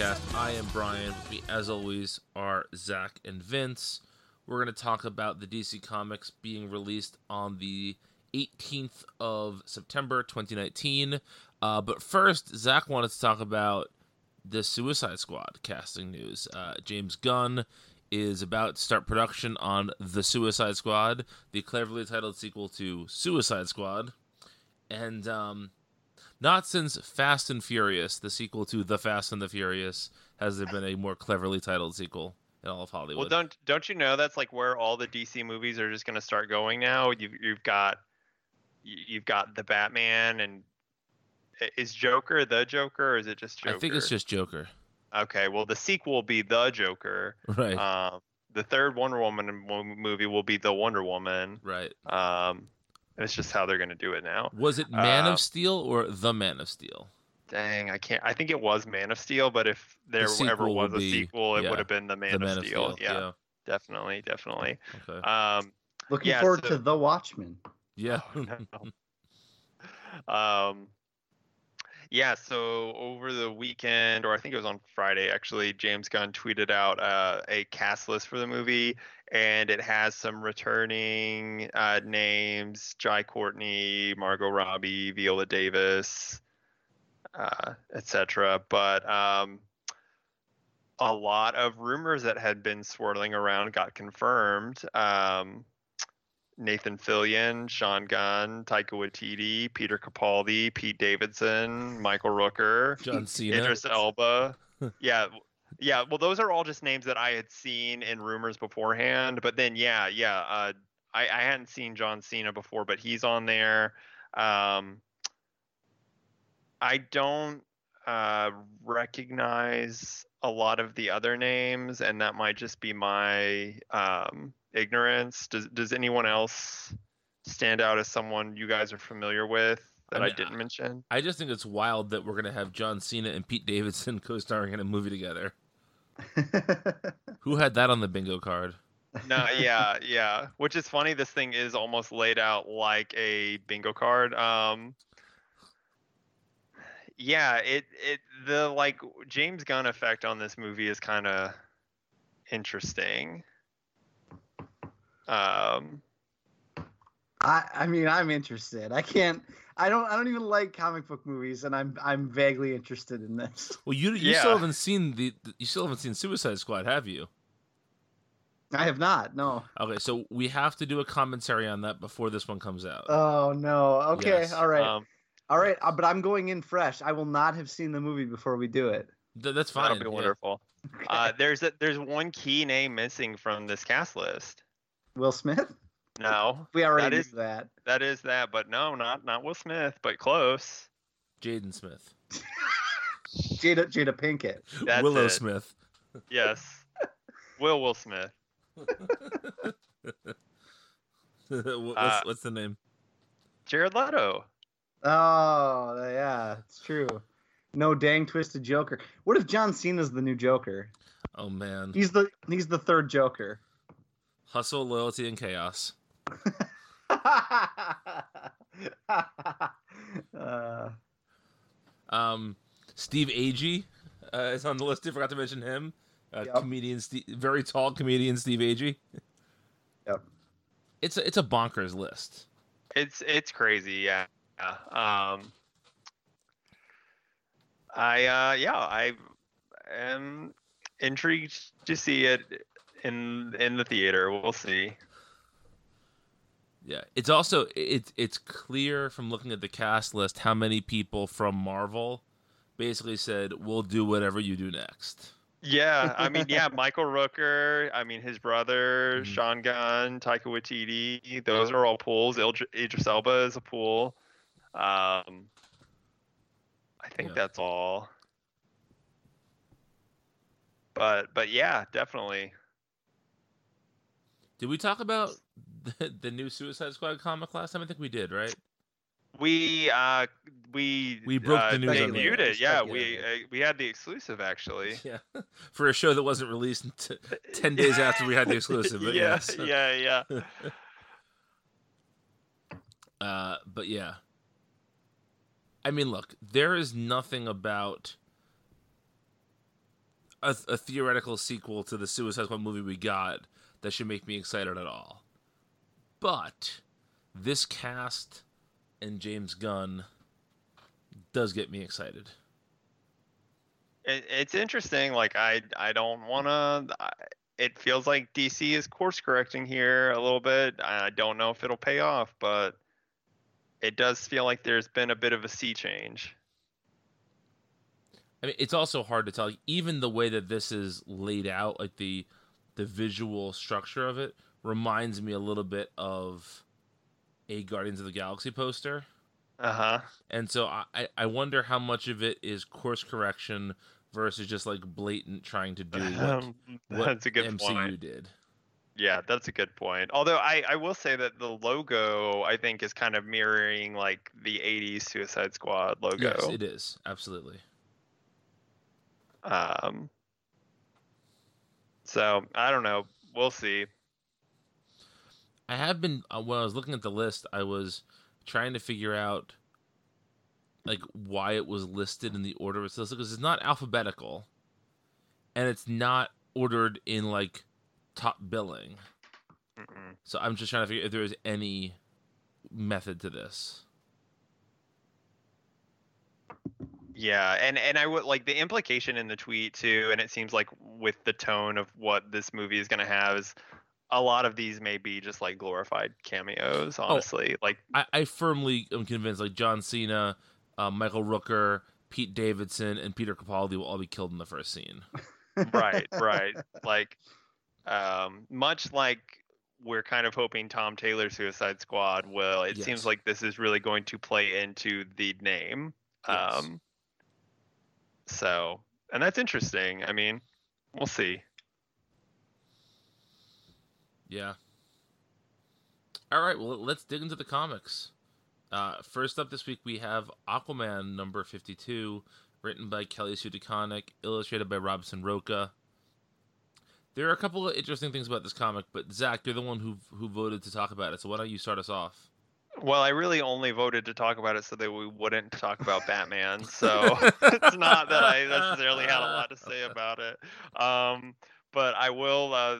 to the DC3cast. I am Brian. With me, as always, are Zach and Vince. We're going to talk about the DC Comics being released on the 18th of September 2019. Uh, but first, Zach wanted to talk about the Suicide Squad casting news. Uh, James Gunn is about to start production on The Suicide Squad, the cleverly titled sequel to Suicide Squad. And um, not since Fast and Furious, the sequel to The Fast and the Furious, has there been a more cleverly titled sequel in all of Hollywood. Well, don't don't you know that's like where all the DC movies are just going to start going now? You've you've got you've got the Batman and is Joker the Joker or is it just Joker? I think it's just Joker. Okay, well the sequel will be the Joker. Right. Um, the third Wonder Woman movie will be the Wonder Woman. right. Um, it's just how they're going to do it now. Was it Man uh, of Steel or The Man of Steel? Dang, I can't. I think it was Man of Steel, but if there sequel ever was a be- sequel, it yeah, would have been the Man, the of, Man of Steel. Steel. Yeah, definitely, definitely. Okay. Um, Looking Yeah, forward so- to The Watchmen. Yeah. um, yeah, so over the weekend, or I think it was on Friday, actually, James Gunn tweeted out uh, a cast list for the movie, and it has some returning uh, names: Jai Courtney, Margot Robbie, Viola Davis, uh, etc. But um, a lot of rumors that had been swirling around got confirmed. Um, Nathan Fillion, Sean Gunn, Taika Waititi, Peter Capaldi, Pete Davidson, Michael Rooker, John Cena. Idris Elba. yeah, yeah. Well, those are all just names that I had seen in rumors beforehand. But then, yeah, yeah. Uh, I, I hadn't seen John Cena before, but he's on there. Um, I don't uh, recognize a lot of the other names, and that might just be my um, ignorance. Does Does anyone else stand out as someone you guys are familiar with that I I, didn't mention? I just think it's wild that we're gonna have John Cena and Pete Davidson co-starring in a movie together. Who had that on the bingo card? no, yeah, yeah. Which is funny. This thing is almost laid out like a bingo card. Um, yeah, it it the like James Gunn effect on this movie is kind of interesting. Um, I, I mean, I'm interested. I can't. I don't. I don't even like comic book movies, and I'm I'm vaguely interested in this. Well, you you Yeah. still haven't seen the you still haven't seen Suicide Squad, have you? I have not. No. Okay, so we have to do a commentary on that before this one comes out. Oh no. Okay. Yes. All right. um, all right. Uh, but I'm going in fresh. I will not have seen the movie before we do it. Th- that's fine. that'll be yeah. wonderful. Uh, there's a, there's one key name missing from this cast list. Will Smith. No, We already That knew that. that is that, but no, not not Will Smith, but close. Jaden Smith, Jada Jada Pinkett. That's Willow it. Smith. Yes, Will Will Smith. What's, Uh, what's the name? Jared Leto. Oh yeah, it's true. No dang twisted Joker. What if John Cena's the new Joker? Oh man, He's the he's the third Joker. Hustle, loyalty, and chaos. uh, Um, Steve Agee uh, is on the list. I forgot to mention him. Uh, Yep. Comedian, Steve, very tall comedian Steve Agee. Yep. It's a, it's a bonkers list. It's it's crazy, yeah. yeah. Um, I uh, yeah, I am intrigued to see it in in the theater. We'll see. Yeah, it's also it's it's clear from looking at the cast list how many people from Marvel basically said we'll do whatever you do next. Yeah, I mean, yeah, Michael Rooker. I mean, his brother Mhm. Sean Gunn, Taika Waititi. Those are all pools. Idris Elba is a pool. Um, I think Yeah. that's all. But but yeah, definitely. Did we talk about the, the new Suicide Squad comic last time? I think we did, right? We uh we We broke uh, the news debuted air. it. Yeah, we uh, we had the exclusive actually. Yeah, for a show that wasn't released until ten days after we had the exclusive. But yeah, yes. yeah, yeah. Uh, but yeah, I mean, look, there is nothing about a, a theoretical sequel to the Suicide Squad movie we got that should make me excited at all. But this cast and James Gunn does get me excited. It, it's interesting. Like I I don't want to. It feels like DC is course correcting here a little bit. I don't know if it'll pay off, but it does feel like there's been a bit of a sea change. I mean, it's also hard to tell. Like, even the way that this is laid out, like the the visual structure of it, reminds me a little bit of a Guardians of the Galaxy poster. Uh huh. And so I, I wonder how much of it is course correction versus just like blatant trying to do what, Um, what that's a good MCU point. did. Yeah, that's a good point. Although I, I will say that the logo I think is kind of mirroring like the 80s Suicide Squad logo. Yes, it is absolutely. Um so I don't know. We'll see. I have been uh, when I was looking at the list, I was trying to figure out like why it was listed in the order it's listed because it's not alphabetical, and it's not ordered in like top billing. Mm-mm. So I'm just trying to figure if there is any method to this. Yeah, and and I would like the implication in the tweet too, and it seems like with the tone of what this movie is going to have is a lot of these may be just like glorified cameos, honestly. Like I, I firmly am convinced like John Cena, uh, Michael Rooker, Pete Davidson, and Peter Capaldi will all be killed in the first scene. right, right. Like um much like we're kind of hoping Tom Taylor Suicide Squad will. It Yes. seems like this is really going to play into the name. Yes. Um so, and that's interesting. I mean, we'll see. Yeah. All right, well, let's dig into the comics. Uh, first up this week, we have Aquaman number 52, written by Kelly Sue DeConnick, illustrated by Robson Rocha. There are a couple of interesting things about this comic, but Zach, you're the one who who voted to talk about it, so why don't you start us off? Well, I really only voted to talk about it so that we wouldn't talk about Batman. So it's not that I necessarily had a lot to say about it. Um, but I will uh,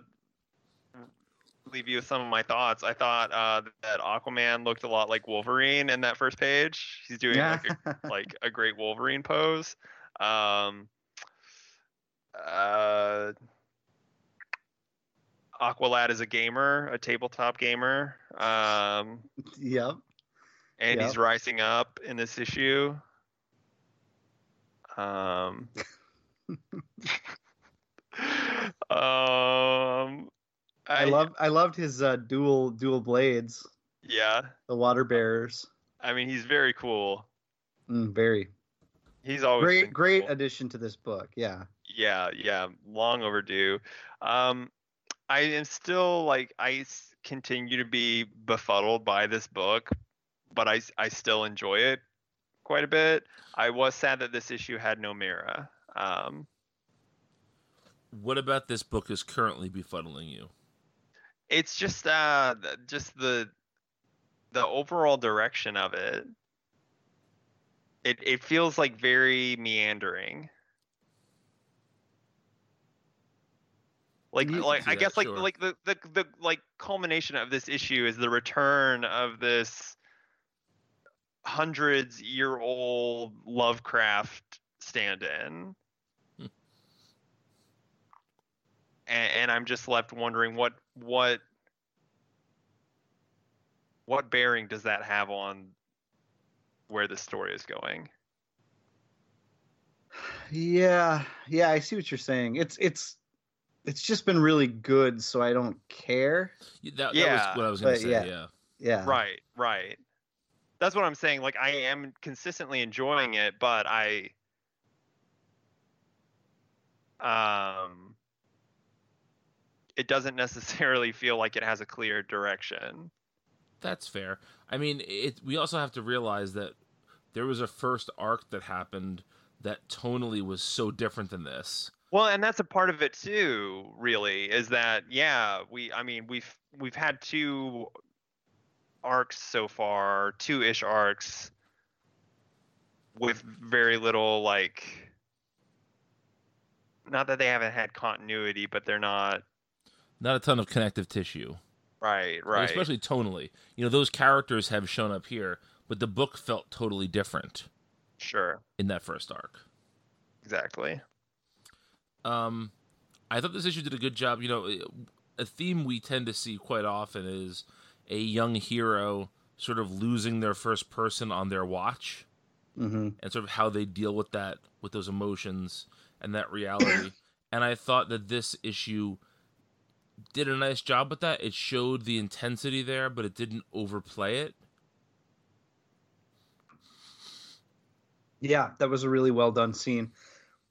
leave you with some of my thoughts. I thought uh, that Aquaman looked a lot like Wolverine in that first page. He's doing yeah. like a, like a great Wolverine pose. Um, uh, Aqualad is a gamer, a tabletop gamer. Um, yep. and Yep. he's rising up in this issue. Um, um, I, love I loved his uh, dual dual blades, Yeah, the water bearers. I mean he's very cool. Mm, very He's always great great addition to this book. Yeah. Yeah, yeah, long overdue. Um, I am still like I continue to be befuddled by this book, but I I still enjoy it quite a bit. I was sad that this issue had no Mira. Um, What about this book is currently befuddling you? it's just uh just the the overall direction of it it it feels like very meandering like like i that, guess like sure. like the, the the like culmination of this issue is the return of this hundreds year old lovecraft stand-in Hmm. and, and I'm just left wondering what what what bearing does that have on where the story is going? Yeah, yeah, I see what you're saying. It's it's it's just been really good, so I don't care. Y- That, that Yeah, was what I was going to say. yeah. yeah. Yeah. Right, right. That's what I'm saying. Like I am consistently enjoying it, but I um it doesn't necessarily feel like it has a clear direction. That's fair. I mean, it. We also have to realize that there was a first arc that happened that tonally was so different than this. Well, and that's a part of it too, really, is that yeah, we I mean, we've we've had two arcs so far, two-ish arcs with very little like not that they haven't had continuity, but they're not Not a ton of connective tissue. right, right. Especially tonally. You know, those characters have shown up here, but the book felt totally different sure, in that first arc. exactly. Um, I thought this issue did a good job. You know, a theme we tend to see quite often is a young hero sort of losing their first person on their watch Mm-hmm. and sort of how they deal with that, with those emotions and that reality. and I thought that this issue did a nice job with that. It showed the intensity there, but it didn't overplay it. Yeah, that was a really well done scene.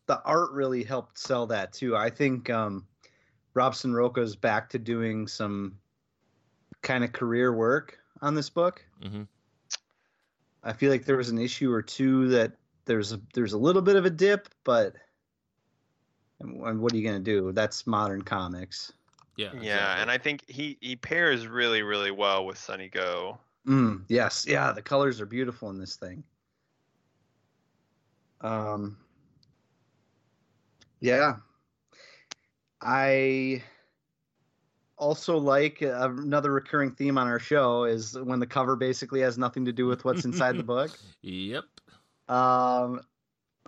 The art really helped sell that too. I think um, Robson Rocha's back to doing some kind of career work on this book. hmm I feel like there was an issue or two that there's a there's a little bit of a dip, but and and what are you gonna do? That's modern comics. Yeah. Yeah, and I think he he pairs really really well with Sunny Gho. Mm, yes, yeah, the colors are beautiful in this thing. Um, yeah, I also like uh, another recurring theme on our show is when the cover basically has nothing to do with what's inside the book. Yep. Um,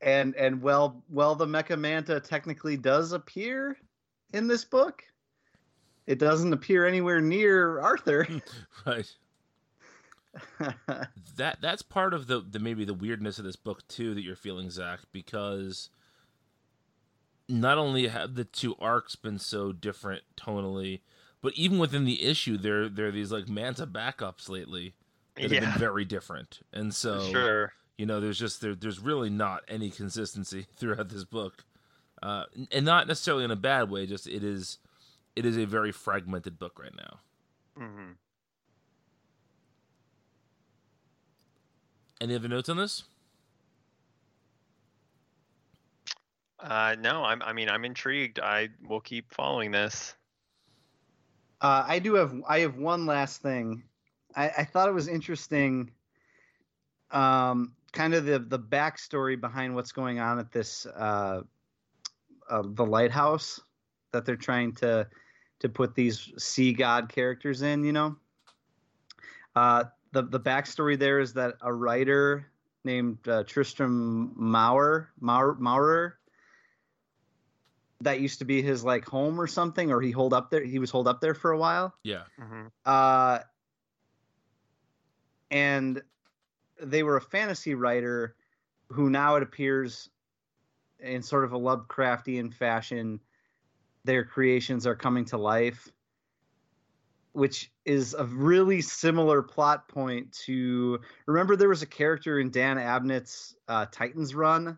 and and well, well, the Mecha Manta technically does appear in this book. It doesn't appear anywhere near Arthur. Right. that that's part of the, the maybe the weirdness of this book too that you're feeling zach because not only have the two arcs been so different tonally but even within the issue there there are these like manta backups lately that have been very different. And so sure. you know there's just there, there's really not any consistency throughout this book. Uh, and not necessarily in a bad way just it is it is a very fragmented book right now. Mm-hmm. any other notes on this Uh, no, I'm. I mean, I'm intrigued. I will keep following this. Uh, I do have I have one last thing. I, I thought it was interesting, um, kind of the the backstory behind what's going on at this uh, uh, the lighthouse that they're trying to to put these sea god characters in. You know, uh, the the backstory there is that a writer named uh, Tristram Maurer Maurer, Maurer that used to be his like home or something, or he hold up there. He was holed up there for a while. yeah hmm Uh, and they were a fantasy writer who now it appears in sort of a Lovecraftian fashion, their creations are coming to life, which is a really similar plot point to. Remember, there was a character in Dan Abnett's uh, Titans run.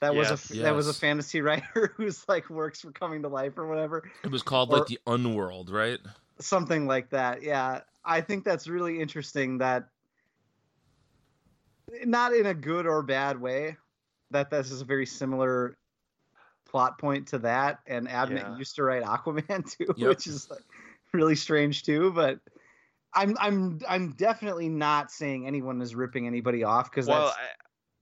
That was Yes. a that was a fantasy writer who's like works for coming to life or whatever It was called Or- like the Unworld, right? something like that yeah i think that's really interesting that not in a good or bad way that this is a very similar plot point to that and abnett Yeah. used to write aquaman too Yep. which is like really strange too but i'm i'm i'm definitely not saying anyone is ripping anybody off because Well, that's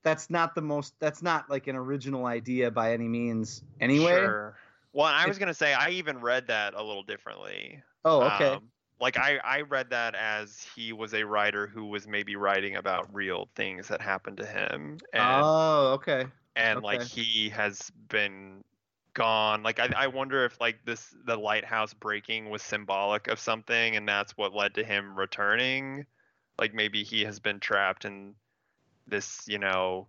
that's not the most that's not like an original idea by any means anyway Sure. Well, I was gonna say I even read that a little differently. oh okay Um, like I, I read that as he was a writer who was maybe writing about real things that happened to him, and oh okay and like he has been gone. Like I, I wonder if like this the lighthouse breaking was symbolic of something, and that's what led to him returning. Like maybe he has been trapped in this, you know,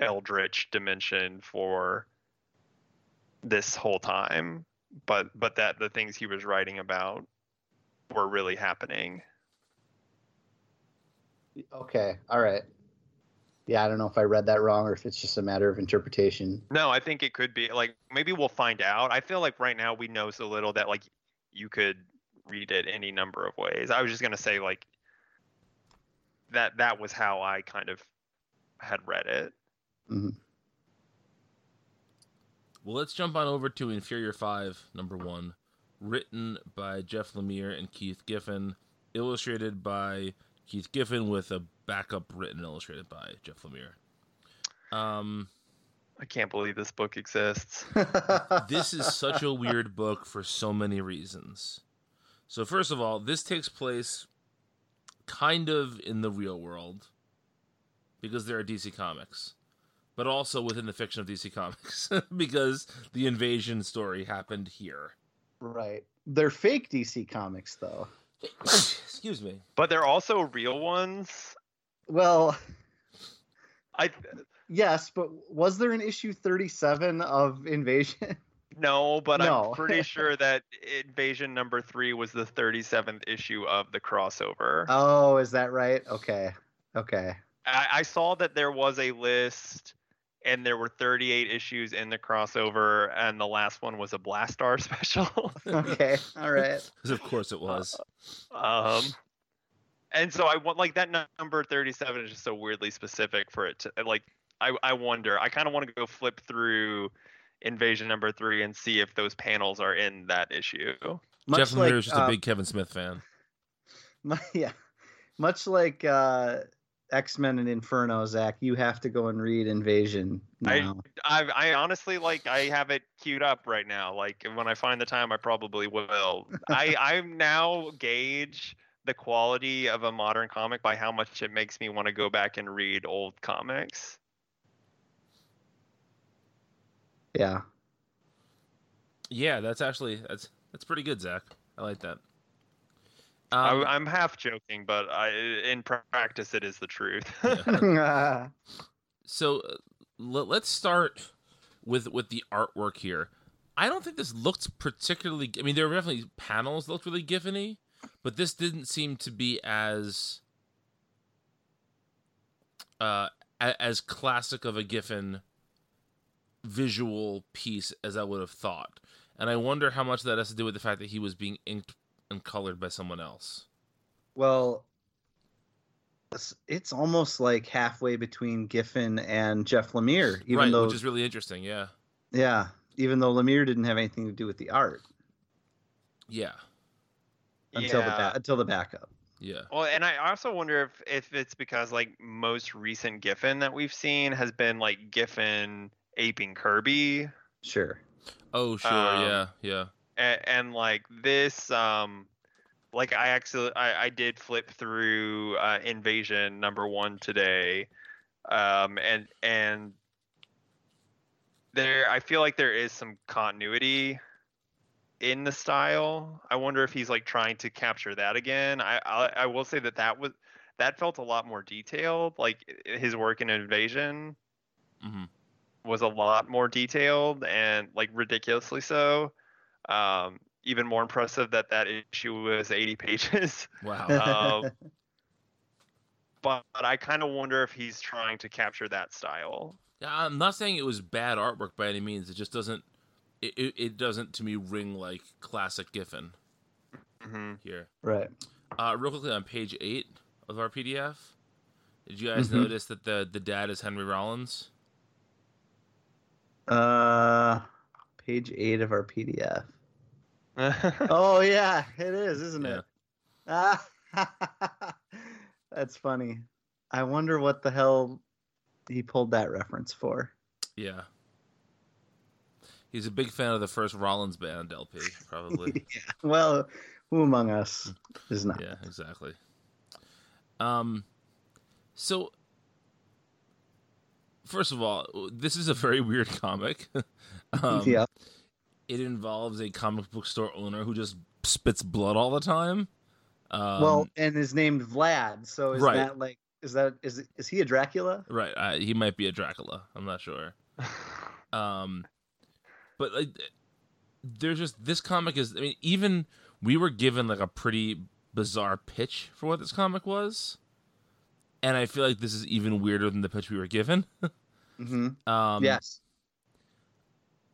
eldritch dimension for this whole time, but but that the things he was writing about were really happening. Okay. All right. Yeah, I don't know if I read that wrong or if it's just a matter of interpretation. No, I think it could be like maybe we'll find out. I feel like right now we know so little that like you could read it any number of ways. I was just gonna say like that that was how I kind of had read it. Mhm. Well, let's jump on over to Inferior 5, number one, written by Jeff Lemire and Keith Giffen, illustrated by Keith Giffen with a backup written and illustrated by Jeff Lemire. Um, I can't believe this book exists. this is such a weird book for so many reasons. So first of all, this takes place kind of in the real world because there are DC Comics, but also within the fiction of DC Comics because the invasion story happened here. right. They're fake DC comics though. Excuse me. But they're also real ones. Well, I yes, but was there an issue 37 of Invasion? no, but No. I'm pretty sure that Invasion number three was the 37th issue of the crossover. oh, is that right? Okay. Okay. I, I saw that there was a list, and there were 38 issues in the crossover, and the last one was a Blastar special. Okay. All right. Because of course it was. um, and so I want like that number 37 is just so weirdly specific for it to like. I I wonder. I kind of want to go flip through Invasion number three and see if those panels are in that issue. Much Jeff like is just uh, a big Kevin Smith fan. mu- yeah. Much like uh X-Men and Inferno, Zach, you have to go and read Invasion I- now. I I honestly like I have it queued up right now. Like when I find the time, I probably will. I I now gauge the quality of a modern comic by how much it makes me want to go back and read old comics. yeah. Yeah, that's actually that's that's pretty good, Zach. I like that. I, Um, I'm half joking, but I in practice it is the truth. Yeah. so uh, l- let's start with with the artwork here. I don't think this looked particularly. I mean, there were definitely panels that looked really Giffen-y, but this didn't seem to be as uh a- as classic of a Giffen visual piece as I would have thought. And I wonder how much that has to do with the fact that he was being inked and colored by someone else. Well, it's, it's almost like halfway between Giffen and Jeff Lemire, even right, though which is really interesting. Yeah, yeah, even though Lemire didn't have anything to do with the art yeah, until the ba- until the backup. yeah. Well, and I also wonder if if it's because like most recent Giffen that we've seen has been like Giffen aping Kirby, Sure. Oh, sure. Um, yeah, yeah. And, and like this, um, like I actually I, I did flip through uh, Invasion number one today, um, and and there I feel like there is some continuity in the style. I wonder if he's like trying to capture that again. I I, I will say that that was that felt a lot more detailed. Like his work in Invasion hmm was a lot more detailed and like ridiculously so. Um, even more impressive that that issue was 80 pages. Wow. Um, but I kind of wonder if he's trying to capture that style. yeah, I'm not saying it was bad artwork by any means. It just doesn't. It, it, it doesn't to me ring like classic Giffen hmm here. Right. Uh, real quickly on page eight of our PDF, did you guys Mhm. notice that the the dad is Henry Rollins? Uh, page eight of our PDF. Oh yeah, it is, isn't it? Ah, that's funny. I wonder what the hell he pulled that reference for. Yeah. He's a big fan of the first Rollins band LP, probably. yeah. Well, who among us is not? yeah, exactly. Um, so first of all, this is a very weird comic. um, yeah. it involves a comic book store owner who just spits blood all the time. Um, well, and is named Vlad. So is right. that like is that is is he a Dracula? right, uh, he might be a Dracula. I'm not sure. Um, but like, there's just this comic is. I mean, even we were given like a pretty bizarre pitch for what this comic was, and I feel like this is even weirder than the pitch we were given. hmm um, yes.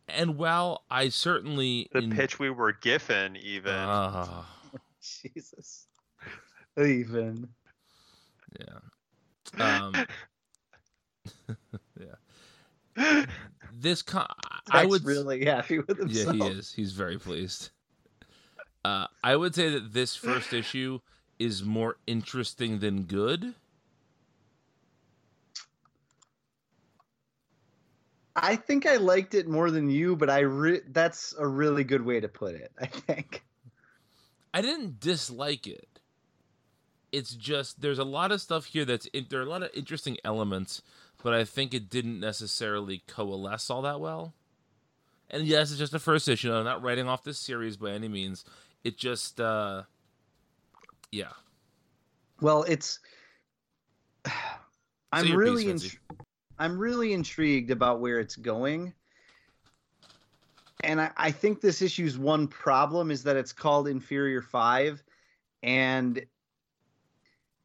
And while I certainly the en- pitch we were given, even. Ah, Jesus. Even. yeah. Um, yeah. This con- I would really happy with himself. Yeah, he is. He's very pleased. Uh, I would say that this first issue is more interesting than good. I think I liked it more than you, but I re- that's a really good way to put it. I think. I didn't dislike it. It's just there's a lot of stuff here that's in, there are a lot of interesting elements, but I think it didn't necessarily coalesce all that well. And yes, it's just the first issue. I'm not writing off this series by any means. It just, uh, yeah. Well, it's. I'm your really, piece, in. I'm really intrigued about where it's going, and I, I think this issue's one problem is that it's called Inferior Five, and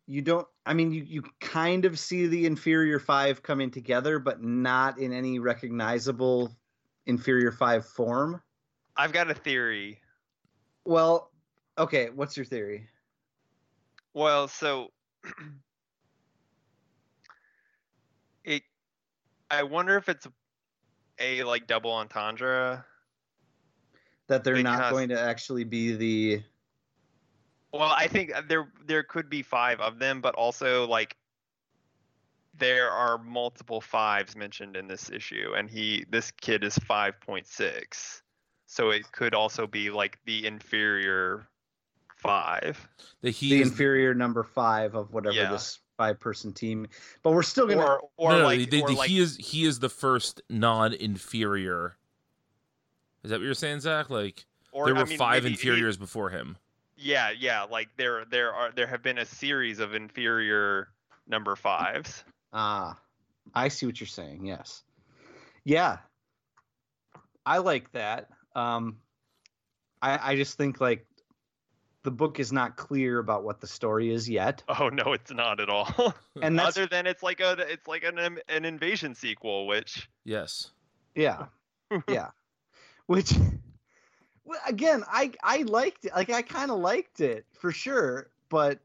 you don't. I mean, you you kind of see the Inferior Five coming together, but not in any recognizable Inferior Five form. I've got a theory. Well, okay. What's your theory? Well, so I wonder if it's a like double entendre. That they're not going to actually be the Well, I think there there could be 5 of them, but also like there are multiple fives mentioned in this issue and he this kid is 5.6. So it could also be like the inferior 5. The he the is inferior number five of whatever Yeah. this five person team. But we're still gonna Or or no, no, like, the- or the- like he is he is the first non-inferior. Is that what you're saying, Zach? Like or, there I were mean, five maybe he- inferiors before him. Yeah, yeah, like there there are there have been a series of inferior number fives. Ah, I see what you're saying. Yes. Yeah. I like that. Um, I I just think like the book is not clear about what the story is yet, Oh no, it's not at all. and that's Other than it's like a it's like an an invasion sequel, which Yes. yeah, yeah. Which, well, again, I I liked it. Like I kind of liked it for sure, but.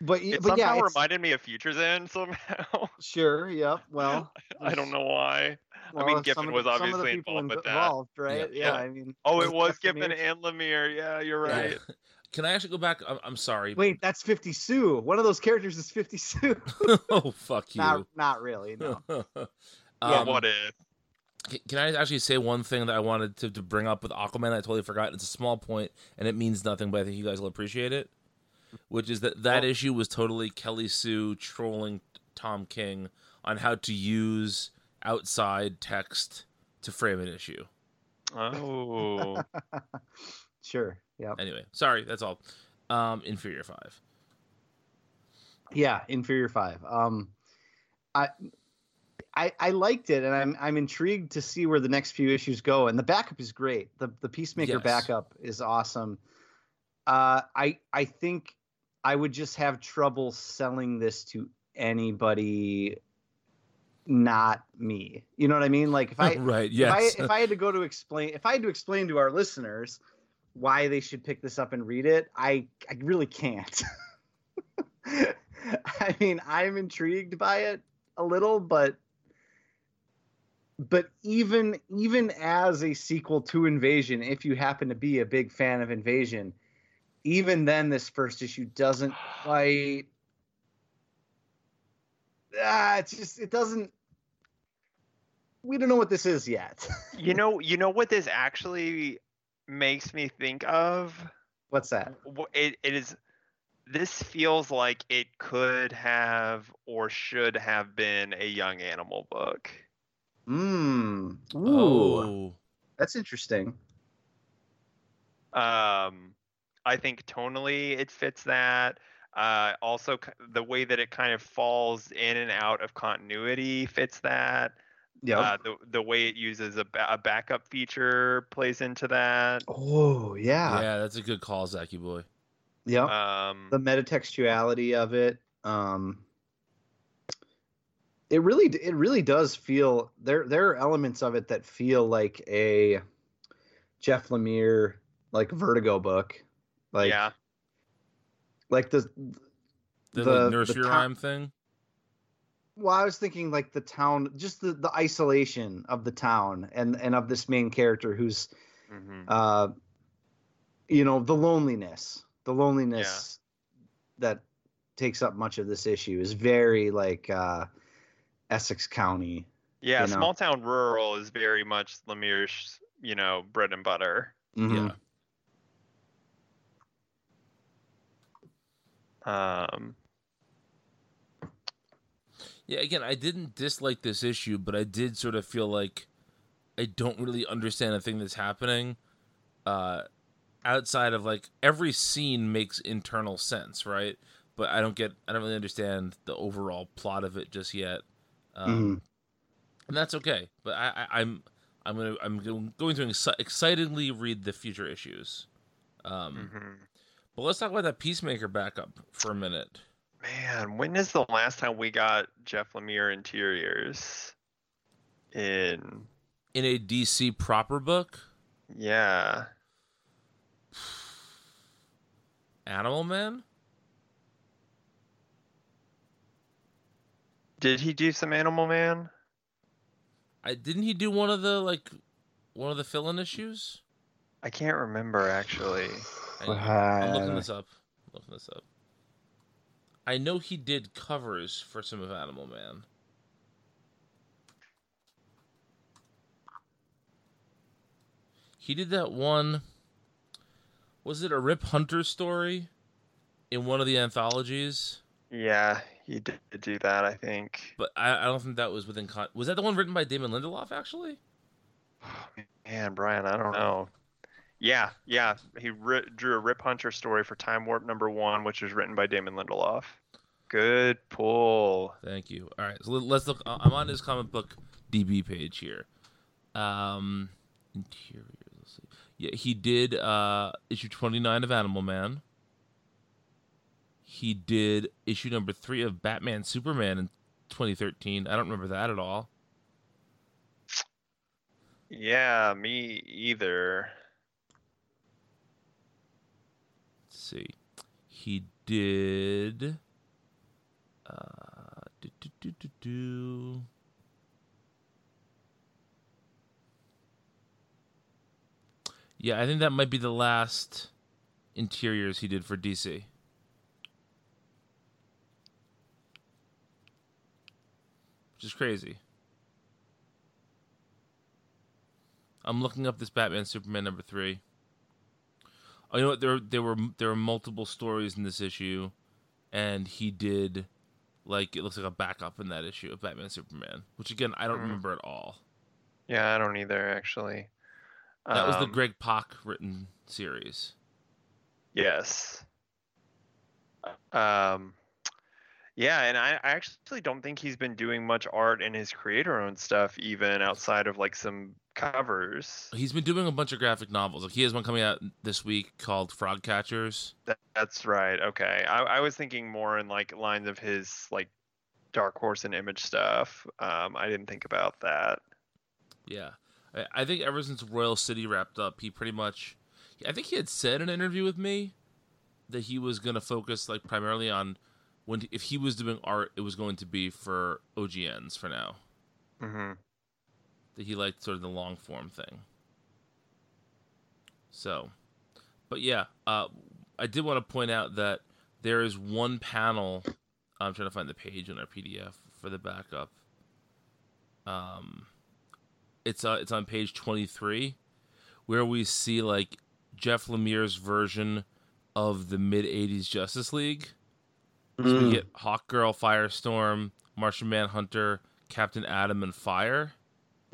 But, it but yeah, somehow it's- reminded me of Futures End somehow. sure. Yep. Well, I don't know why. Well, mean, some Giffen was the- some of the obviously people involved with that. involved, right? Yeah. Yeah, Yeah. I mean. Oh, it was Jeff Giffen and Lemire. Yeah, you're Yeah. right. Can I actually go back? I'm, I'm sorry. Wait, that's Fifty Sue. One of those characters is Fifty Sue. oh fuck you. not, not really. No. Yeah, Um, what if? Can I actually say one thing that I wanted to, to bring up with Aquaman? I totally forgot. It's a small point and it means nothing, but I think you guys will appreciate it. Which is that that Well- issue was totally Kelly Sue trolling Tom King on how to use outside text to frame an issue. Oh, Sure. Yeah. Anyway, sorry, that's all. Um, Inferior Five. Yeah. Inferior Five. Um, I. I, I liked it, and I'm I'm intrigued to see where the next few issues go. And the backup is great. The the Peacemaker Yes. backup is awesome. Uh, I I think I would just have trouble selling this to anybody, not me. You know what I mean? Like if I right, yes. if I if I had to go to explain if I had to explain to our listeners why they should pick this up and read it, I I really can't. I mean, I'm intrigued by it a little, but but even even as a sequel to Invasion, if you happen to be a big fan of Invasion, even then this first issue doesn't quite ah, it's just it doesn't we don't know what this is yet. you know, you know what this actually makes me think of? What's that? It, it is. This feels like it could have or should have been a young animal book. Mm. Ooh, oh, that's interesting. Um, I think tonally it fits that. Uh, also, the way that it kind of falls in and out of continuity fits that. Yeah. Uh, the the way it uses a, a backup feature plays into that. oh yeah. yeah, that's a good call, Zachy boy. Yeah. Um, the metatextuality of it. Um, it really it really does feel there there are elements of it that feel like a Jeff Lemire like Vertigo book, like yeah, like the The, The- like the nursery town- rhyme thing. well I was thinking like the town just the the isolation of the town and and of this main character who's mhm. uh you know the loneliness the loneliness that takes up much of this issue is very like uh Essex County. Yeah, you know. small town rural is very much Lemire's, you know, bread and butter. Mhm. Yeah. Um, Yeah, again, I didn't dislike this issue, but I did sort of feel like I don't really understand a thing that's happening. Uh, outside of like every scene makes internal sense, right? But I don't get, I don't really understand the overall plot of it just yet, um, and that's okay. But I, I, I'm, I'm gonna, I'm going to exci- excitedly read the future issues. Um, mhm. But let's talk about that Peacemaker backup for a minute. Man, when is the last time we got Jeff Lemire interiors? In In a DC proper book, yeah, Animal Man. did he do some Animal Man? I didn't he do one of the like one of the fill-in issues? I can't remember actually. Hang on, I'm looking this up. looking this up. I know he did covers for some of Animal Man. He did that one. Was it a Rip Hunter story in one of the anthologies? Yeah, he did do that. I think. But I, I don't think that was within. Con- was that the one written by Damon Lindelof? Actually, Man, Brian, I don't know. Yeah, yeah, he ri- drew a Rip Hunter story for Time Warp number one, which was written by Damon Lindelof. Good pull. Thank you. All right, so let- let's look. I'm on his comic book DB page here. Um, interior. Let's see. Yeah, he did uh issue 29 of Animal Man. He did issue number three of Batman Superman in 2013. I don't remember that at all. Yeah, me either. Let's see. He did. Uh, do, do, do, do. Yeah, I think that might be the last interiors he did for DC. Which is crazy. I'm looking up this Batman Superman number three. Oh, you know what? There, there were there were multiple stories in this issue, and he did, like, it looks like a backup in that issue of Batman Superman, which again I don't Mhm. remember at all. Yeah, I don't either actually. That was the Um, Greg Pak written series. Yes. Um, yeah, and I, I actually don't think he's been doing much art in his creator-owned stuff, even outside of like some covers. He's been doing a bunch of graphic novels. Like he has one coming out this week called Frog Catchers. That, that's right. Okay, I, I was thinking more in like lines of his like Dark Horse and Image stuff. Um, I didn't think about that. Yeah, I, I think ever since Royal City wrapped up, he pretty much. I think he had said in an interview with me that he was going to focus like primarily on when if he was doing art, it was going to be for OGNs for now. hmm That he liked sort of the long form thing. So, but yeah, uh, I did want to point out that there is one panel. I'm trying to find the page in our PDF for the backup. Um, it's uh, it's on page 23, where we see like Jeff Lemire's version of the mid 80s Justice League. So Mm. we get Hawkgirl, Firestorm, Martian Manhunter, Captain Atom, and Fire,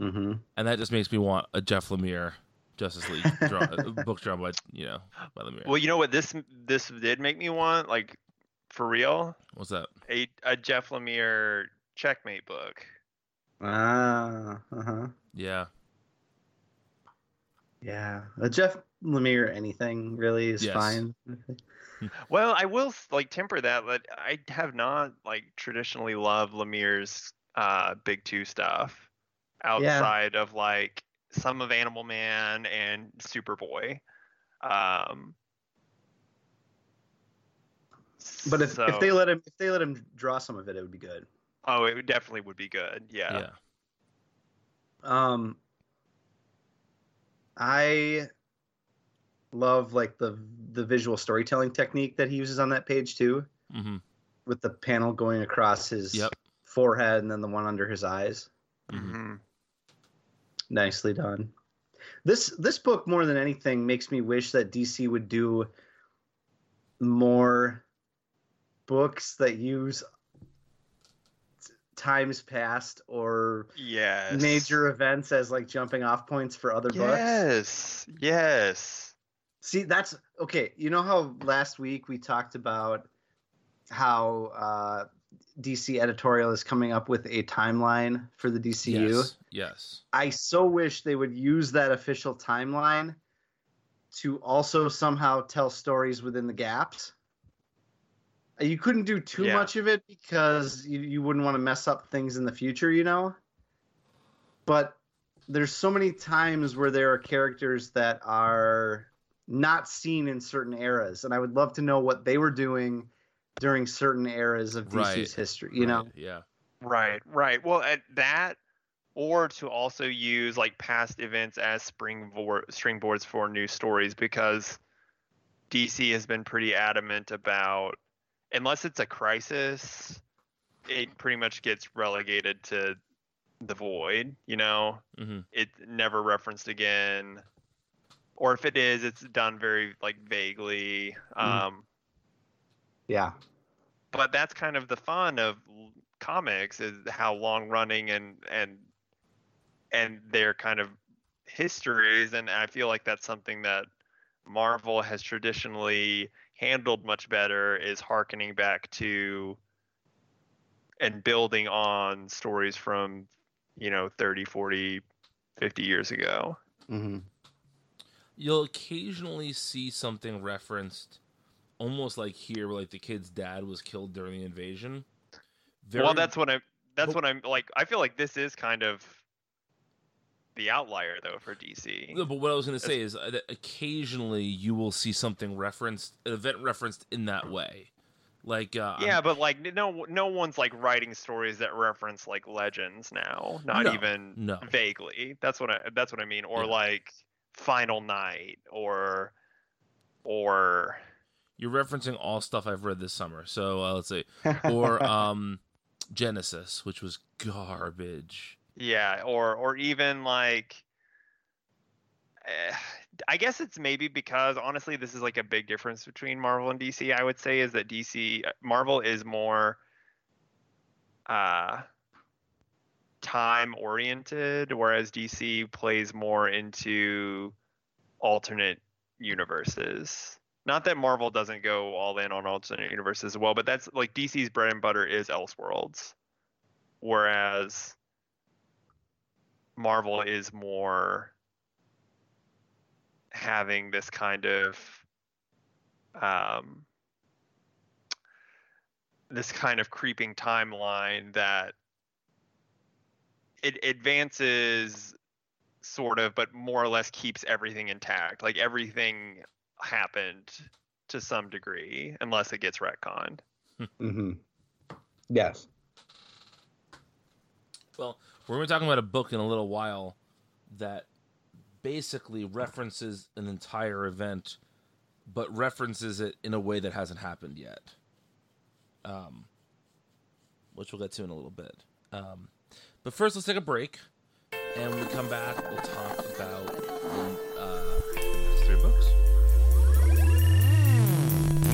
hmm and that just makes me want a Jeff Lemire Justice League draw, book drawn by you know by Lemire. Well, you know what this this did make me want, like for real, What's that? a a Jeff Lemire checkmate book. Ah, uh-huh. Yeah, Yeah. Uh, Jeff Lemire, anything really is Yes. fine. Well, I will like temper that, but I have not like traditionally loved Lemire's uh big two stuff outside of like some of Animal Man and Superboy. Um But if, so- if they let him if they let him draw some of it, it would be good. oh, it definitely would be good. Yeah. yeah, Um, I love like the the visual storytelling technique that he uses on that page too, hmm with the panel going across his Yep. forehead and then the one under his eyes. Mhm. Nicely done. This this book more than anything makes me wish that DC would do more books that use times past or Yes. major events as like jumping off points for other books. Yes. Yes. See, that's okay. You know how last week we talked about how uh, DC editorial is coming up with a timeline for the DCU? Yes. Yes. I so wish they would use that official timeline to also somehow tell stories within the gaps. Uh, You couldn't do too Yeah. much of it because you, you wouldn't want to mess up things in the future, you know? But there's so many times where there are characters that are not seen in certain eras, and I would love to know what they were doing during certain eras of DC's Right. history, you know? Yeah. Right. Right. Well, at that, or to also use like past events as springboard springboards for new stories, because DC has been pretty adamant about unless it's a crisis, it pretty much gets relegated to the void. You know, hmm it's never referenced again or if it is it's done very like vaguely um Yeah. But that's kind of the fun of comics is how long running and and and their kind of histories and i feel like that's something that marvel has traditionally handled much better is harkening back to and building on stories from you know 30 40 50 years ago Mm-hmm. You'll occasionally see something referenced, almost like here, where like the kid's dad was killed during the invasion. Very, well that's what i'm that's what i'm like i feel like this is kind of the outlier though for dc No, but what I was going to say is that occasionally you will see something referenced, an event referenced in that way. Like, uh, I'm- yeah but like no no one's like writing stories that reference like legends now not No, even no. vaguely that's what i that's what i mean or Yeah. like final night or or you're referencing all stuff I've read this summer. So uh, let's see, or um, Genesis, which was garbage. Yeah, or or even like eh, I guess it's maybe because honestly this is like a big difference between Marvel and DC I would say is that DC uh, Marvel is more uh time oriented whereas DC plays more into alternate universes. Not that Marvel doesn't go all in on alternate universes as well, but that's like DC's bread and butter is Elseworlds. Whereas Marvel is more having this kind of um, this kind of creeping timeline that it advances sort of but more or less keeps everything intact like everything happened to some degree unless it gets retconned Mm-hmm. Yes. Well, we're going to be talking about a book in a little while that basically references an entire event, but references it in a way that hasn't happened yet. Um, which we'll get to in a little bit. Um, but first, let's take a break, and when we come back, we'll talk about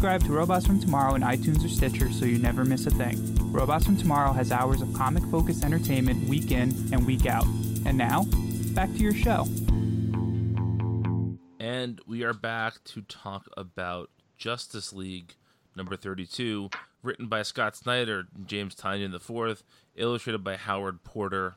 to Robots from Tomorrow in iTunes or Stitcher so you never miss a thing. Robots from Tomorrow has hours of comic focused entertainment week in and week out. And now, back to your show. And we are back to talk about Justice League number 32, written by Scott Snyder, James Tynion IV, illustrated by Howard Porter.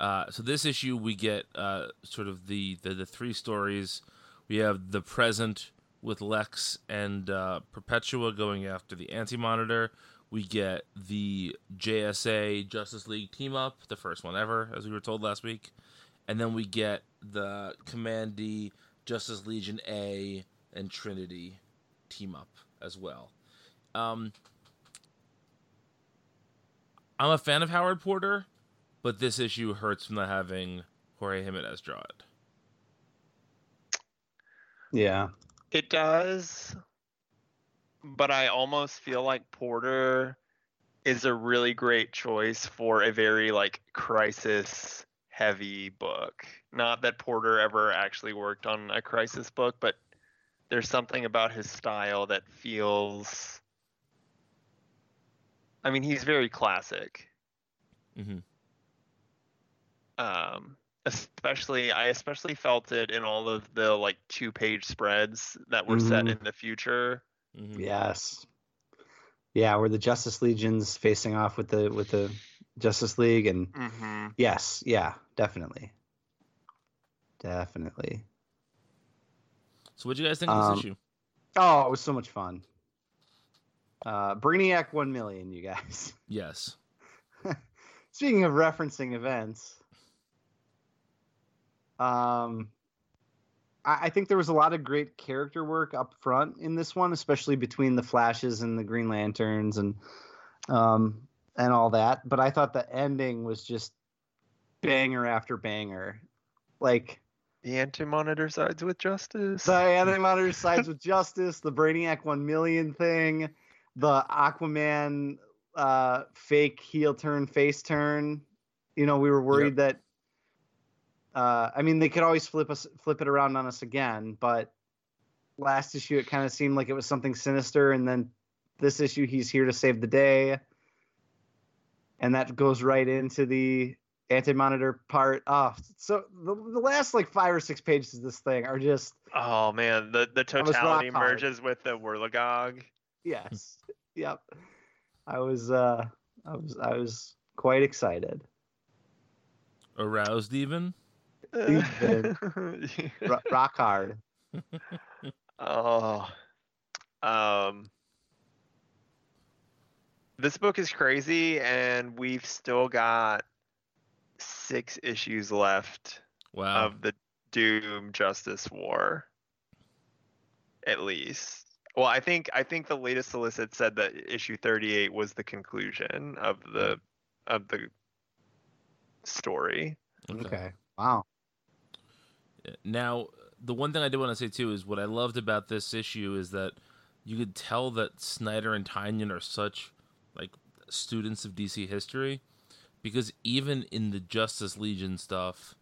Uh, so this issue we get uh, sort of the, the the three stories. We have the present with Lex and uh, Perpetua going after the Anti Monitor. We get the JSA Justice League team up, the first one ever, as we were told last week, and then we get the Kamandi Justice Legion A and Trinity team up as well. Um, I'm a fan of Howard Porter, but this issue hurts from not having Jorge Jimenez draw it. Yeah. It does, but I almost feel like Porter is a really great choice for a very like crisis heavy book. Not that Porter ever actually worked on a crisis book, but there's something about his style that feels I mean, he's very classic. Mm-hmm. Um especially I especially felt it in all of the like two page spreads that were set Mhm. in the future. Mm-hmm. Yes. Yeah, where the Justice Legion's facing off with the with the Justice League and Mm-hmm. yes, yeah, definitely. Definitely. So, what do you guys think of Um, this issue? Oh, it was so much fun. Uh Brainiac 1 million, you guys. Yes. Speaking of referencing events, um, I, I think there was a lot of great character work up front in this one, especially between the Flashes and the Green Lanterns and um and all that. But I thought the ending was just banger after banger. Like The anti-monitor sides with justice. the Anti-Monitor sides with Justice, the Brainiac 1 million thing, the Aquaman uh, fake heel turn, face turn. You know, we were worried that. Uh, I mean, they could always flip us, flip it around on us again, but last issue it kind of seemed like it was something sinister, and then this issue he's here to save the day, and that goes right into the anti-monitor part. Oh, so the, the last like five or six pages of this thing are just Oh man, the the was rock totality hard. merges with the Whirligog. yes yep i was uh i was i was quite excited Aroused even? Even. Rock hard oh, um, this book is crazy, and we've still got six issues left Wow. of the Doom Justice War. At least. Well, I think I think the latest solicit said that issue 38 was the conclusion of the of the story. okay wow Now, the one thing I did want to say too is what I loved about this issue is that you could tell that Snyder and Tynion are such like students of DC history because even in the Justice Legion stuff,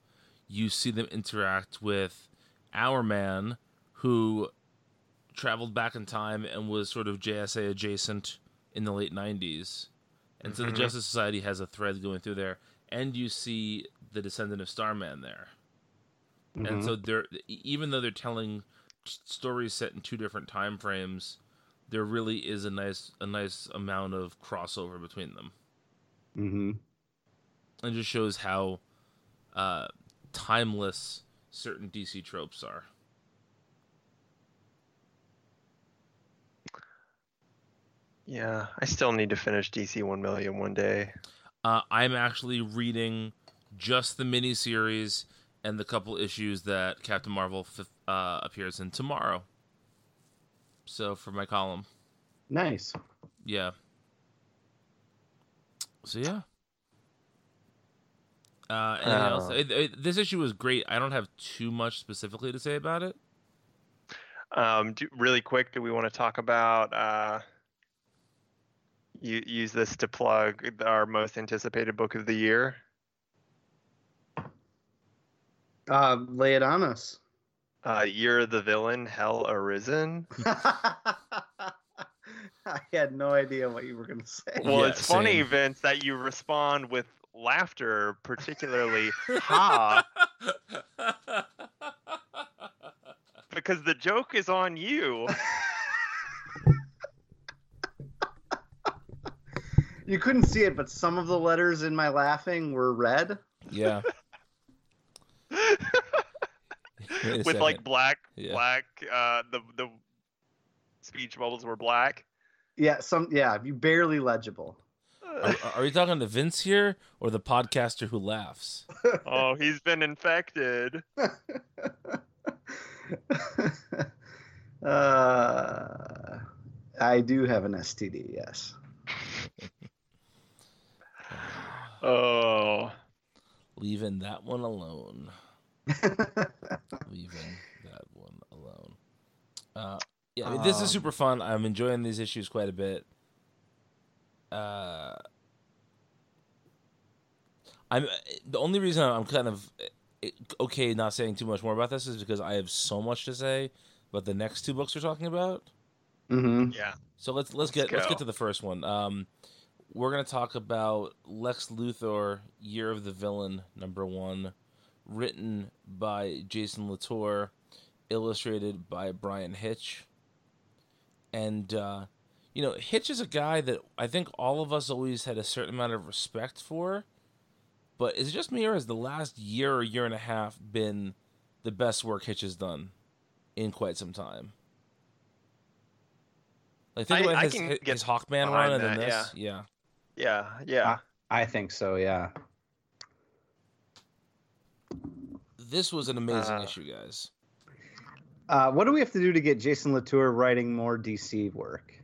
you see them interact with our man who traveled back in time and was sort of JSA adjacent in the late 90s. And so the Mhm. Justice Society has a thread going through there and you see the descendant of Starman there and Mhm. so they're even though they're telling stories set in two different time frames there really is a nice a nice amount of crossover between them Mhm. and just shows how uh, timeless certain dc tropes are Yeah, I still need to finish DC 1 million one day. uh, i'm actually reading just the miniseries and the couple issues that captain marvel f- uh, appears in tomorrow so for my column nice Yeah. So yeah. Uh, anything else? Oh. It- it- this issue was great. I don't have too much specifically to say about it. Um, do, really quick, do we want to talk about uh, you, use this to plug our most anticipated book of the year? Uh lay it on us Uh, Year of the Villain, Hell Arisen. i had no idea what you were going to say Well, Yeah, it's funny. Vince, that you respond with laughter, particularly ha, because the joke is on you. you couldn't see it but some of the letters in my laughing were red yeah. Wait a with second. like black, Yeah. black. Uh, the the speech bubbles were black. Yeah, some yeah, barely legible. Are, are we talking to Vince here or the podcaster who laughs? oh, he's been infected. uh, I do have an STD. Yes. oh. Leaving that one alone. Leaving that one alone. Uh, yeah, I mean, this is Um, super fun. I'm enjoying these issues quite a bit. Uh, I'm the only reason I'm kind of okay not saying too much more about this is because I have so much to say about the next two books we're talking about. hmm Yeah. So let's let's Let's get let's get to the first one. Um, we're gonna talk about Lex Luthor, Year of the Villain, number one, written by Jason Latour, illustrated by Bryan Hitch. And uh, you know, Hitch is a guy that I think all of us always had a certain amount of respect for. But is it just me, or has the last year or year and a half been the best work Hitch has done in quite some time? Like think I- about I his, his, his Hawkman run behind and then that, this. Yeah. Yeah. Yeah. I think so. Yeah. This was an amazing Uh, issue, guys. Uh, what do we have to do to get Jason Latour writing more DC work?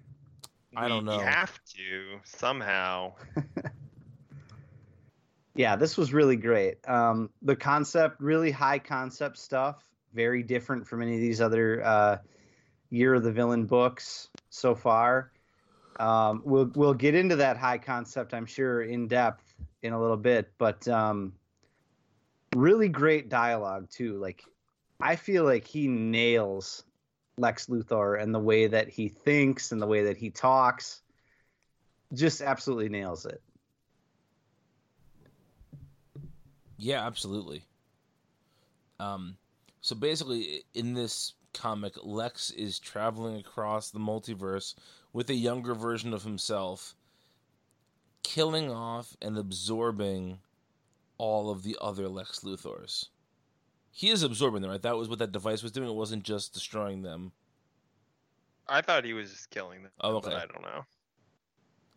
I don't We know. have to somehow. Yeah, this was really great. Um, the concept, really high concept stuff, very different from any of these other uh, Year of the Villain books so far. Um, we'll we'll get into that high concept, I'm sure, in depth in a little bit, but um, really great dialogue too. Like, I feel like he nails Lex Luthor and the way that he thinks and the way that he talks. Just absolutely nails it. Yeah, absolutely. Um, so basically, in this comic, Lex is traveling across the multiverse with a younger version of himself, killing off and absorbing all of the other Lex Luthors. He is absorbing them, right? That was what that device was doing. It wasn't just destroying them. I thought he was just killing them. Oh, But okay. I don't know.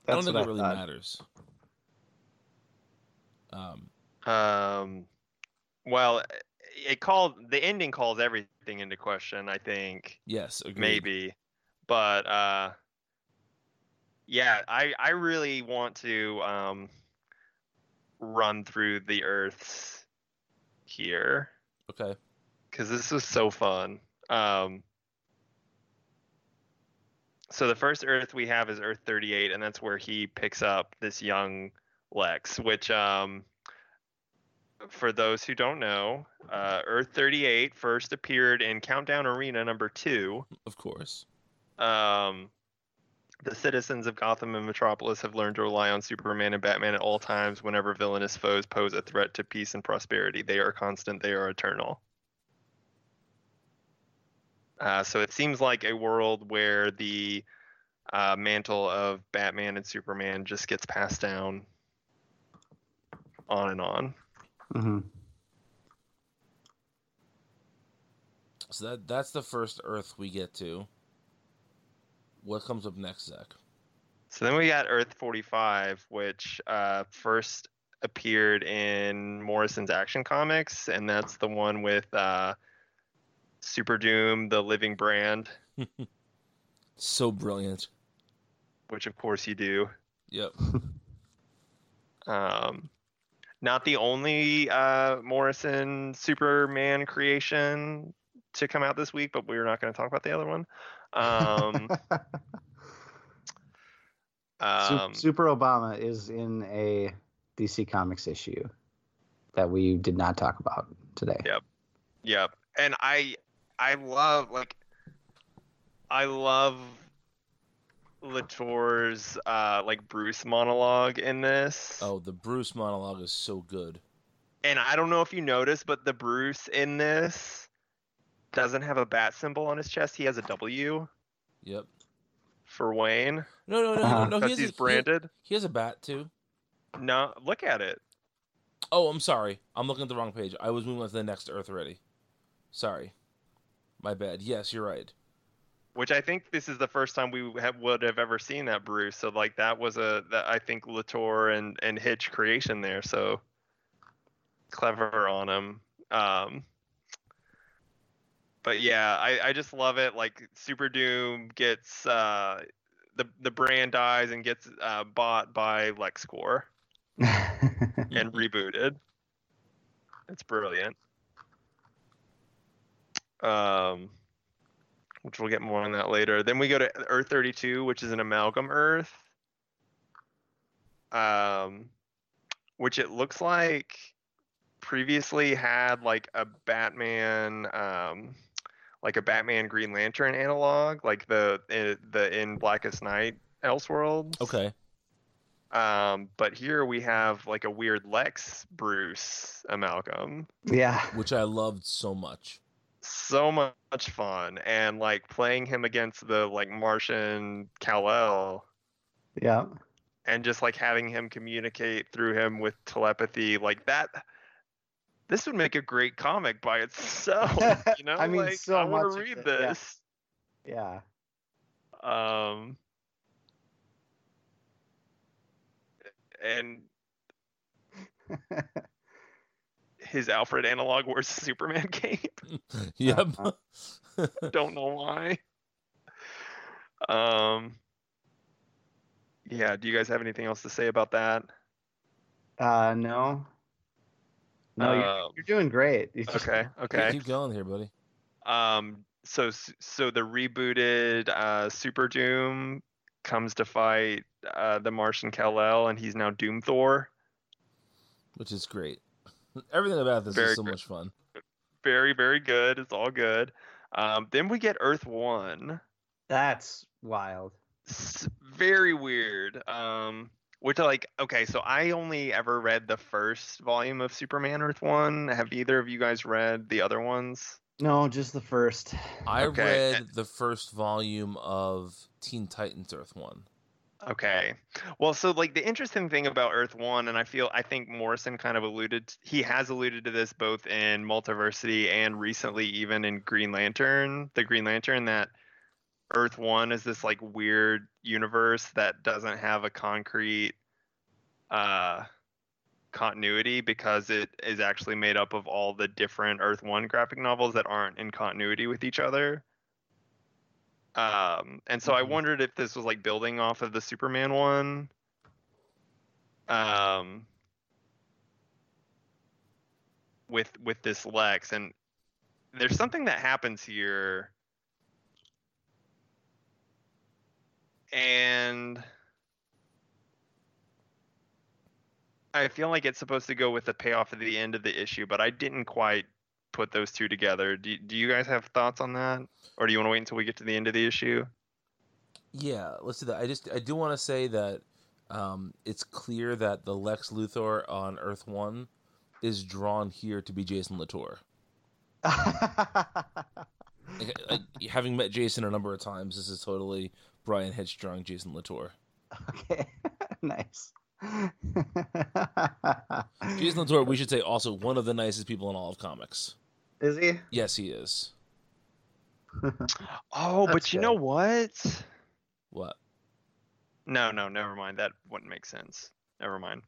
I don't That's think what it really thought. matters. Um, Um, well, it called the ending calls everything into question. I think yes, agreed. maybe, but uh, yeah, I I really want to um run through the Earths here Okay. because this was so fun. Um, so the first Earth we have is Earth 38, and that's where he picks up this young Lex. Which, um, for those who don't know, uh, Earth 38 first appeared in Countdown Arena number two. Of course. Um, the citizens of Gotham and Metropolis have learned to rely on Superman and Batman at all times whenever villainous foes pose a threat to peace and prosperity. They are constant, they are eternal. Uh, so it seems like a world where the uh, mantle of Batman and Superman just gets passed down on and on. hmm So that that's the first Earth we get to. What comes up next, Zach? So then we got Earth 45, which uh, first appeared in Morrison's Action Comics, and that's the one with uh, Super Doom, the living brand, So brilliant. which of course you do. Yep. Um, not the only uh, Morrison Superman creation to come out this week, but we're not going to talk about the other one. Um, um, Super Obama is in a DC Comics issue that we did not talk about today. Yep. Yep. And I I love like I love Latour's uh like Bruce monologue in this. Oh, the Bruce monologue is so good. And I don't know if you noticed, but the Bruce in this doesn't have a bat symbol on his chest. He has a W Yep. for Wayne No, no, no, Uh-huh. no. no he because a- he's he- branded. He, has a bat too. No, look at it. Oh, I'm sorry. I'm looking at the wrong page. I was moving on to the next Earth already. Sorry. My bad. Yes, you're right. which I think this is the first time we have, would have ever seen that Bruce. So like that was a that I think Latour and and Hitch creation there. So clever on him. Um, but yeah, I, I just love it. Like Super Doom gets uh, the the brand dies and gets uh, bought by LexCorp and rebooted. It's brilliant. Um, which we'll get more on that later. Then we go to Earth 32, which is an amalgam Earth. Um, which it looks like previously had like a Batman, um, like a Batman Green Lantern analog, like the eh, the in Blackest Night Elseworlds. Okay. Um, but here we have like a weird Lex Bruce amalgam. yeah. Which I loved so much. So much fun, and like playing him against the like Martian Kal-El, Yeah. and just like having him communicate through him with telepathy, like that. This would make a great comic by itself. You know, I mean, like, so I want much to read it, yeah. this. Yeah. Um, and his Alfred analog wears Superman cape. yep. Uh-huh. Don't know why. Um, yeah. Do you guys have anything else to say about that? Uh, no. No, you're, Um, you're doing great. You just- Okay. Okay. Keep going here, buddy. Um, so so the rebooted uh, Super Doom comes to fight uh, the Martian Kal-El, and he's now Doom Thor. Which is great. Everything about this Very is so great. much fun. Very very good. It's all good. Um, then we get Earth One. That's wild. s- very weird. Um, which like okay, so I only ever read the first volume of Superman Earth One. Have either of you guys read the other ones? No, just the first. I Okay, read eh the first volume of Teen Titans Earth One. Okay. Well, so like the interesting thing about Earth One, and I feel I think Morrison kind of alluded, he has alluded to this both in Multiversity and recently even in Green Lantern, the Green Lantern, that Earth One is this like weird universe that doesn't have a concrete uh continuity because it is actually made up of all the different Earth One graphic novels that aren't in continuity with each other. Um, and so I Mhm. wondered if this was like building off of the Superman one. Um, with with this Lex, and there's something that happens here, and I feel like it's supposed to go with the payoff at the end of the issue, but I didn't quite put those two together. Do do you guys have thoughts on that, or do you want to wait until we get to the end of the issue? Yeah, let's do that. I just I do want to say that um, it's clear that the Lex Luthor on Earth One is drawn here to be Jason Latour. Like, like, having met Jason a number of times, this is totally Bryan Hitch drawing Jason Latour. okay. nice. Jason Latour, we should say, also one of the nicest people in all of comics. Is he? Yes, he is. Oh, That's but you know what? What? No, no, never mind. That wouldn't make sense. Never mind.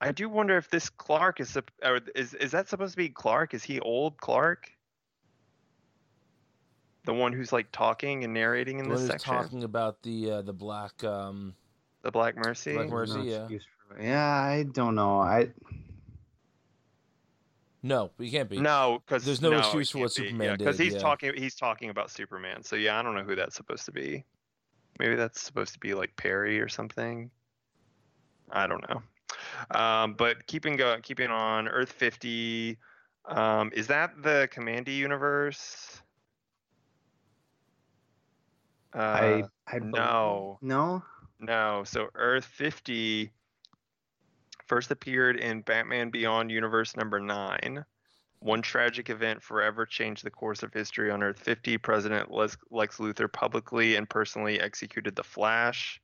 I do wonder if this Clark is sup- or is is that supposed to be Clark? Is he old Clark? The one who's like talking and narrating in The this section. talking about the uh, the black um, The Black Mercy. Black Mercy, No yeah. Yeah, I don't know. I No, he can't be. No, because There's no excuse for what Superman Because did, he's yeah. talking. He's talking about Superman. So yeah, I don't know who that's supposed to be. Maybe that's supposed to be like Perry or something. I don't know. Um, but keeping going, keeping on Earth 50. Um, is that the Kamandi universe? Uh, I I no. no. no. So Earth 50 first appeared in Batman Beyond Universe number 9. One tragic event forever changed the course of history on Earth 50. President Lex, Lex Luthor publicly and personally executed the Flash.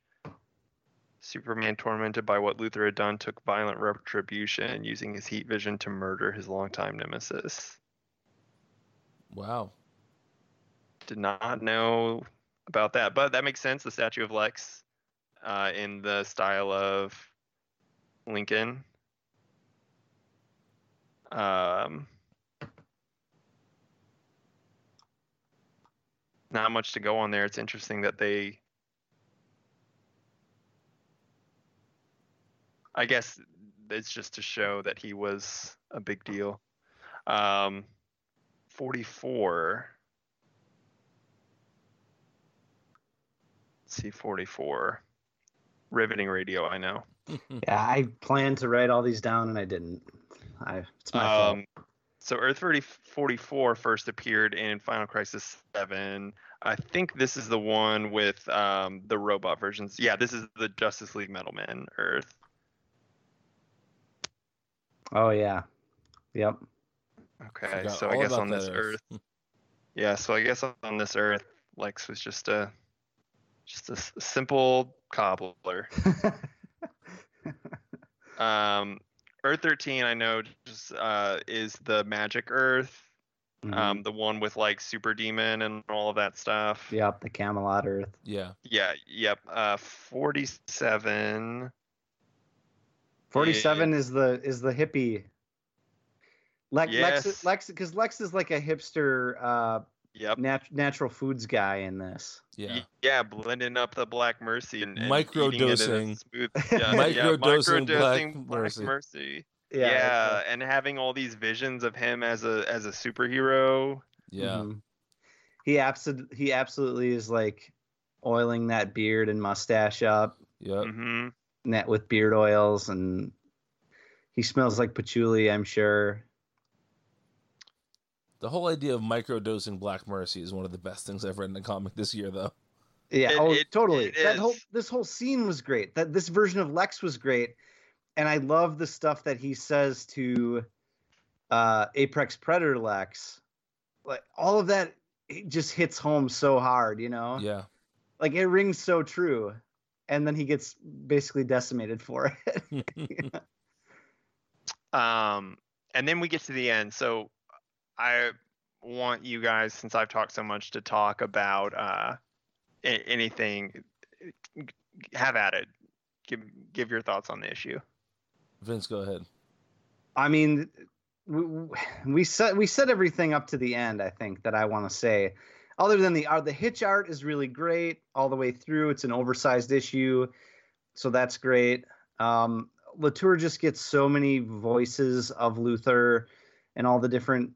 Superman, tormented by what Luthor had done, took violent retribution, using his heat vision to murder his longtime nemesis. Wow. did not know about that, but that makes sense. The statue of Lex, uh, in the style of Lincoln. Um, not much to go on there. It's interesting that they. I guess it's just to show that he was a big deal. Um, 44. Let's see, 44. Riveting radio, I know. Yeah, I planned to write all these down and I didn't. I it's my fault. Um, so Earth 30 44 first appeared in Final Crisis 7. I think this is the one with um, the robot versions. Yeah, this is the Justice League Metal Man Earth. Oh yeah. Yep. Okay, so I guess on this that Earth. Yeah, so I guess on this Earth, Lex was just a just a s- simple cobbler. Um, Earth 13, I know, just uh, is the Magic Earth, Mhm. um, the one with like Super Demon and all of that stuff. Yep, the Camelot Earth. Yeah. Yeah, yep. Uh, 47. Forty-seven is the is the hippie. Lex, Lex, Yes. Lex, because Lex is like a hipster, uh, Yep. nat- natural foods guy in this. Yeah. Yeah, blending up the Black Mercy and, and Microdosing. eating it in a smooth, yeah, yeah, Microdosing Black microdosing Mercy. Mercy. Yeah. Yeah, and having all these visions of him as a as a superhero. Yeah. Mhm. He absolutely he absolutely is like oiling that beard and mustache up, Yep. hmm net with beard oils, and he smells like patchouli. I'm sure. The whole idea of microdosing Black Mercy is one of the best things I've read in a comic this year, though. Yeah, It- oh, it- totally. it that whole this whole scene was great. That this version of Lex was great, and I love the stuff that he says to uh, Apex Predator Lex. Like all of that, it just hits home so hard. You know, Yeah. like it rings so true. And then he gets basically decimated for it. Um, and then we get to the end. So I want you guys, since I've talked so much, to talk about uh, a- anything. Have at it. Give give your thoughts on the issue. Vince, go ahead. I mean, we, we set we set everything up to the end. I think that I want to say, other than the art, the hitch art is really great all the way through. It's an oversized issue, so that's great. Um, Latour just gets so many voices of Luthor and all the different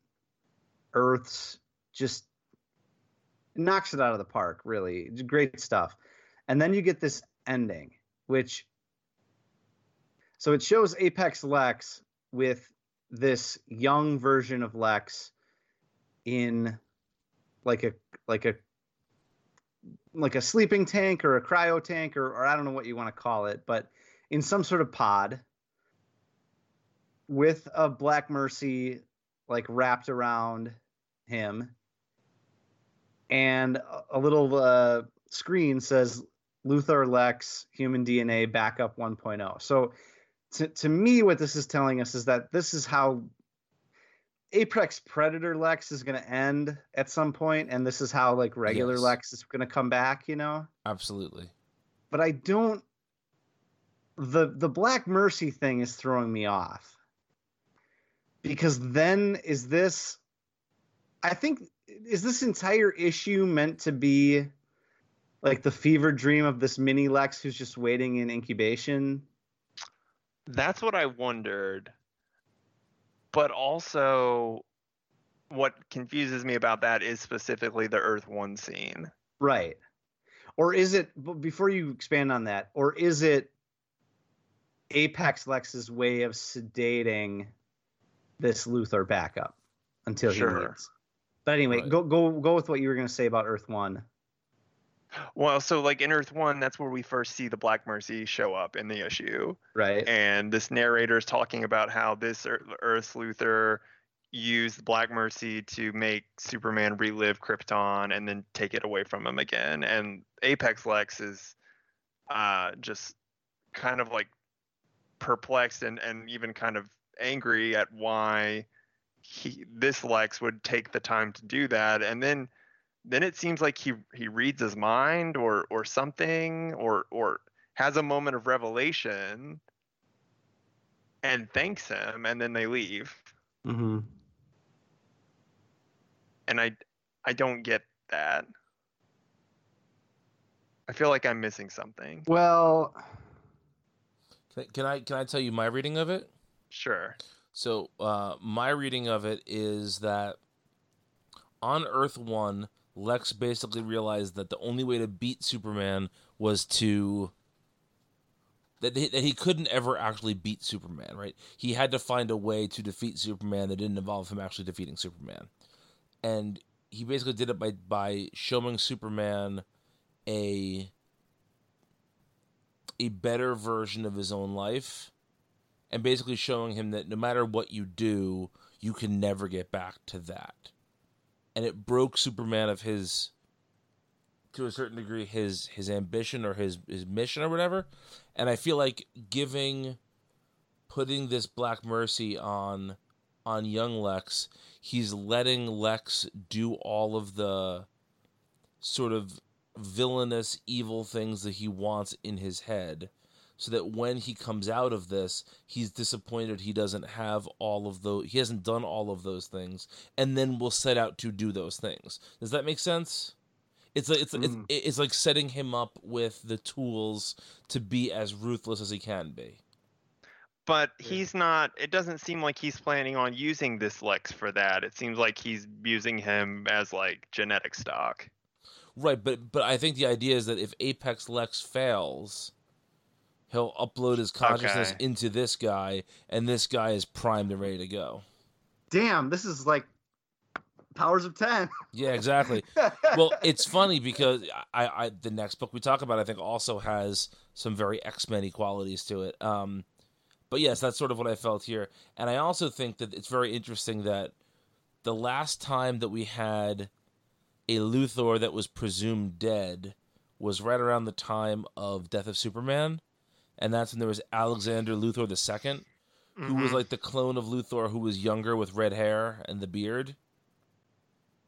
Earths. Just knocks it out of the park. Really, It's great stuff. And then you get this ending, which so it shows Apex Lex with this young version of Lex in like a like a like a sleeping tank or a cryo tank or, or I don't know what you want to call it, but in some sort of pod with a Black Mercy like wrapped around him, and a- little uh, screen says Luthor Lex Human DNA Backup 1.0. So to, to me, what this is telling us is that this is how Apex Predator Lex is going to end at some point, and this is how like regular Yes. Lex is going to come back, you know. Absolutely. But I don't. the The Black Mercy thing is throwing me off because then is this? I think is this entire issue meant to be like the fever dream of this mini Lex who's just waiting in incubation? That's what I wondered. But also, what confuses me about that is specifically the Earth One scene. Right. Or is it before you expand on that, or is it Apex Lex's way of sedating this Luthor backup until Sure. he leaves? But anyway, Right. go go go with what you were going to say about Earth One. Well, so like in Earth One, that's where we first see the Black Mercy show up in the issue. Right. and this narrator is talking about how this Ear- Earth Luthor used Black Mercy to make Superman relive Krypton and then take it away from him again. And Apex Lex is uh, just kind of like perplexed and, and even kind of angry at why he this Lex would take the time to do that. And then then it seems like he he reads his mind or or something or or has a moment of revelation and thanks him and then they leave Mm-hmm. and i i don't get that i feel like i'm missing something Well, Can I, can I can I tell you my reading of it? sure So uh, my reading of it is that on Earth One, Lex basically realized that the only way to beat Superman was to that he, that he couldn't ever actually beat Superman. Right? He had to find a way to defeat Superman that didn't involve him actually defeating Superman, and he basically did it by by showing Superman a a better version of his own life and basically showing him that no matter what you do, you can never get back to that. And it broke Superman of his to a certain degree his his ambition or his his mission or whatever. And I feel like giving putting this black mercy on on young Lex, he's letting Lex do all of the sort of villainous evil things that he wants in his head so that when he comes out of this he's disappointed he doesn't have all of those he hasn't done all of those things and then will set out to do those things. Does that make sense? It's like it's Mm. it's, it's like setting him up with the tools to be as ruthless as he can be. But Yeah. he's not it doesn't seem like he's planning on using this lex for that. It seems like he's using him as like genetic stock. Right but but i think the idea is that if apex lex fails he'll upload his consciousness Okay. into this guy and this guy is primed and ready to go Damn, this is like powers of ten. yeah exactly well, it's funny because I, I the next book we talk about I think also has some very X Men qualities to it. Um, but yes, that's sort of what I felt here, and I also think that it's very interesting that the last time that we had a Luthor that was presumed dead was right around the time of Death of Superman, and that's when there was Alexander Luthor II, who was Mhm. like the clone of Luthor who was younger with red hair and the beard.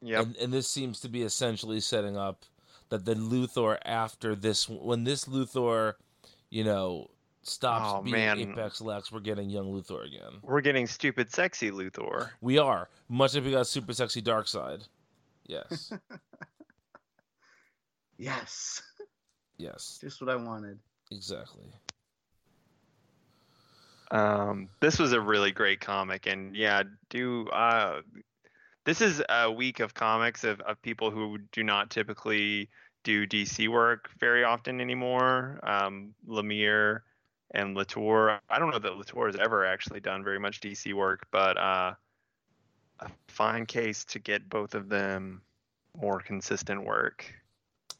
yep And, and this seems to be essentially setting up that the Luthor after this, when this Luthor, you know, stops Oh, being man. Apex Lex, we're getting young Luthor again. we're getting stupid sexy luthor We are much like we got super sexy Darkseid. Yes, yes, yes, just what I wanted. exactly. Um, this was a really great comic, and yeah, do uh, this is a week of comics of, of people who do not typically do DC work very often anymore. Um, Lemire and Latour. I don't know that Latour has ever actually done very much DC work, but uh, a fine case to get both of them more consistent work.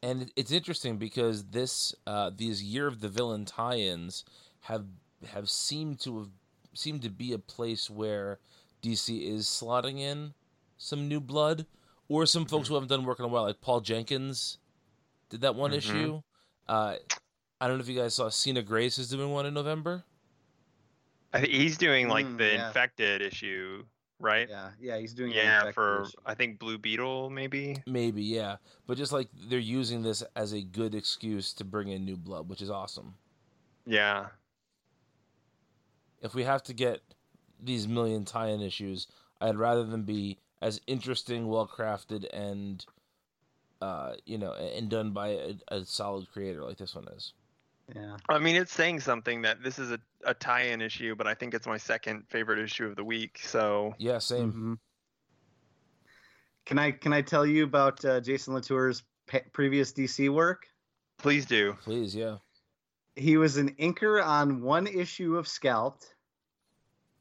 And it's interesting because this, uh, these Year of the Villain tie-ins have have seemed to have seemed to be a place where DC is slotting in some new blood, or some folks who haven't done work in a while, like Paul Jenkins did that one Mhm. issue. Uh, I don't know if you guys saw Sina Grace is doing one in November. I think he's doing like Mm, the yeah. infected issue, right? Yeah, yeah, he's doing. Yeah, for issue. I think Blue Beetle maybe. Maybe, yeah, but just like they're using this as a good excuse to bring in new blood, which is awesome. Yeah. If we have to get these million tie-in issues, I'd rather them be as interesting, well crafted, and uh, you know, and done by a, a solid creator like this one is. Yeah. I mean, it's saying something that this is a, a tie-in issue, but I think it's my second favorite issue of the week. So Yeah, same. Mhm. Can I can I tell you about uh, Jason Latour's pe- previous DC work? please do. Please, yeah. He was an inker on one issue of Scalped,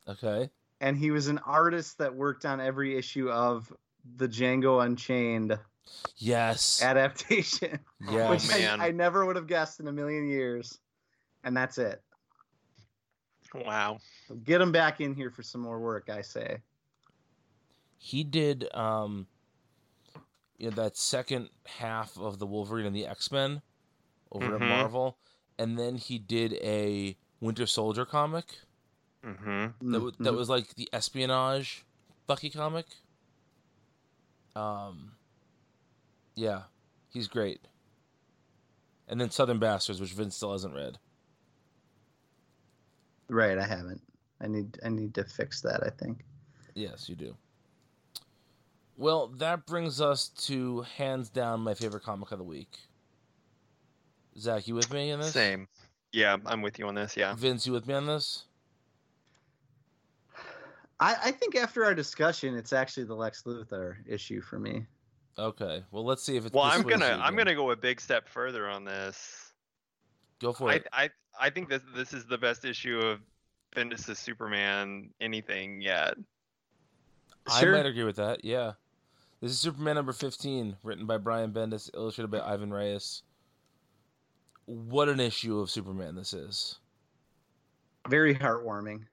Okay. and he was an artist that worked on every issue of the Django Unchained Yes. adaptation, yes. which I, man. I never would have guessed in a million years. And that's it. Wow. So get him back in here for some more work, I say. he did um you know that second half of the Wolverine and the X-Men over at Mhm. Marvel and then he did a Winter Soldier comic Mm-hmm. that, w- that was like the espionage Bucky comic. Um, Yeah, he's great. And then Southern Bastards, which Vince still hasn't read. Right, I haven't. I need I need to fix that. I think. Yes, you do. Well, that brings us to hands down my favorite comic of the week. Zach, you with me in this? Same. Yeah, I'm with you on this. Yeah. Vince, you with me on this? I, I think after our discussion, it's actually the Lex Luthor issue for me. Okay. Well, let's see if it's. Well, I'm gonna you I'm gonna go a big step further on this. go for I, it. I I think this this is the best issue of Bendis' Superman anything yet. I Sure. might agree with that. Yeah. This is Superman number 15, written by Brian Bendis, illustrated by Ivan Reis. What an issue of Superman this is. Very heartwarming.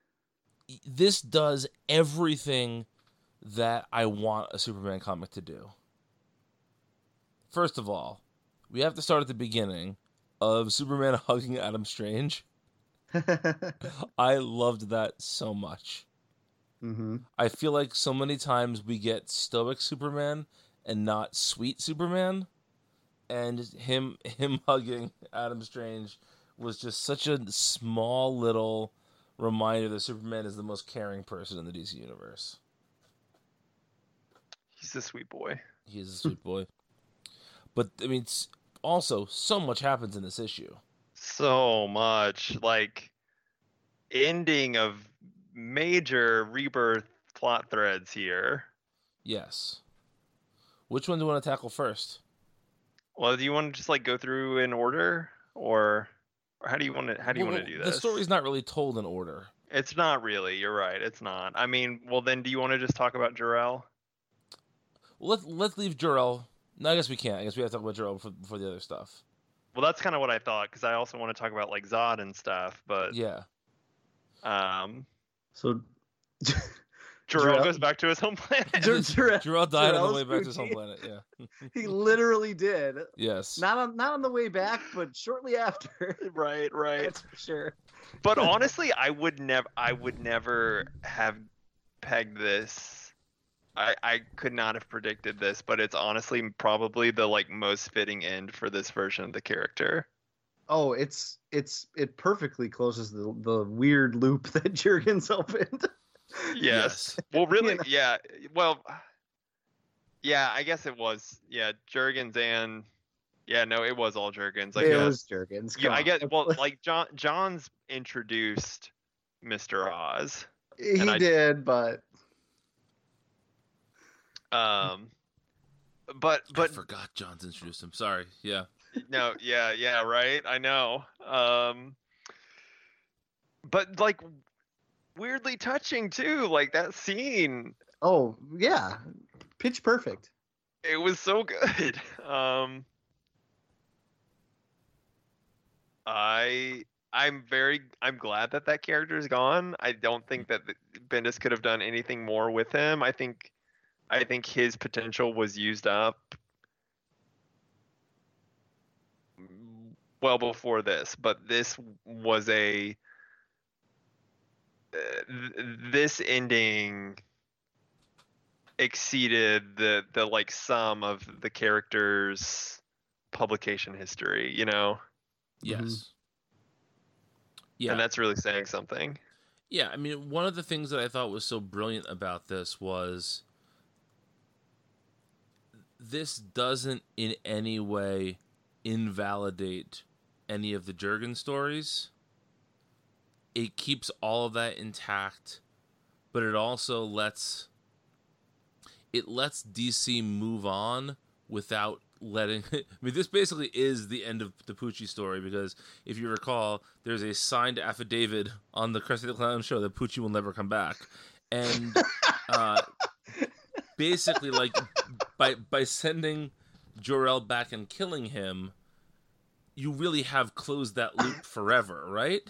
This does everything that I want a Superman comic to do. First of all, we have to start at the beginning of Superman hugging Adam Strange. I loved that so much. hmm I feel like so many times we get stoic Superman and not sweet Superman, and him him hugging Adam Strange was just such a small little reminder that Superman is the most caring person in the DC universe. He's a sweet boy. He is a sweet boy, but I mean, also so much happens in this issue. So much like ending of major rebirth plot threads here. Yes. Which one do you want to tackle first? Well, do you want to just like go through in order, or, or how do you want to how do you Well, want to do that? The story's not really told in order. It's not really. You're right. It's not. I mean, well then, do you want to just talk about Jor-El? Well, let's let's leave Jor-El. No, I guess we can't. I guess we have to talk about Jor-El before, before the other stuff. Well, that's kind of what I thought because I also want to talk about like Zod and stuff. But Yeah. um, So Jor-El Jor-El- goes back to his home planet. Jar- Jar- Jor-El died on the way back to his home planet. Yeah. he literally did. yes. Not on not on the way back, but shortly after. right, right. That's for sure. But honestly, I would never. I would never have pegged this. I, I could not have predicted this, but it's honestly probably the like most fitting end for this version of the character. Oh, it's it's it perfectly closes the the weird loop that Jurgens opened. Yes. Well, really, know. yeah. Well, yeah. I guess it was. Yeah, Jurgens and yeah, no, it was all Jurgens. I it guess. was Jurgens. Yeah, come I guess. Well, like John Johns introduced Mr. Oz. he I- did, but Um, but I but forgot Johns introduced him. Sorry. Yeah. no, yeah, yeah, right. I know. Um, but like weirdly touching too. Like that scene, oh yeah, pitch perfect. it was so good. Um, I I'm very I'm glad that that character is gone. I don't think that th- Bendis could have done anything more with him. I think I think his potential was used up well before this, but this was a this ending exceeded the the like sum of the character's publication history, you know? Yes. Mm-hmm. Yeah. And that's really saying something. Yeah, I mean, one of the things that I thought was so brilliant about this was this doesn't in any way invalidate any of the Jurgen stories. It keeps all of that intact, but it also lets it lets DC move on without letting I mean this basically is the end of the Pucci story because if you recall there's a signed affidavit on the Crest of the Clown show that Pucci will never come back. And uh basically like by by sending Jor-El back and killing him you really have closed that loop forever right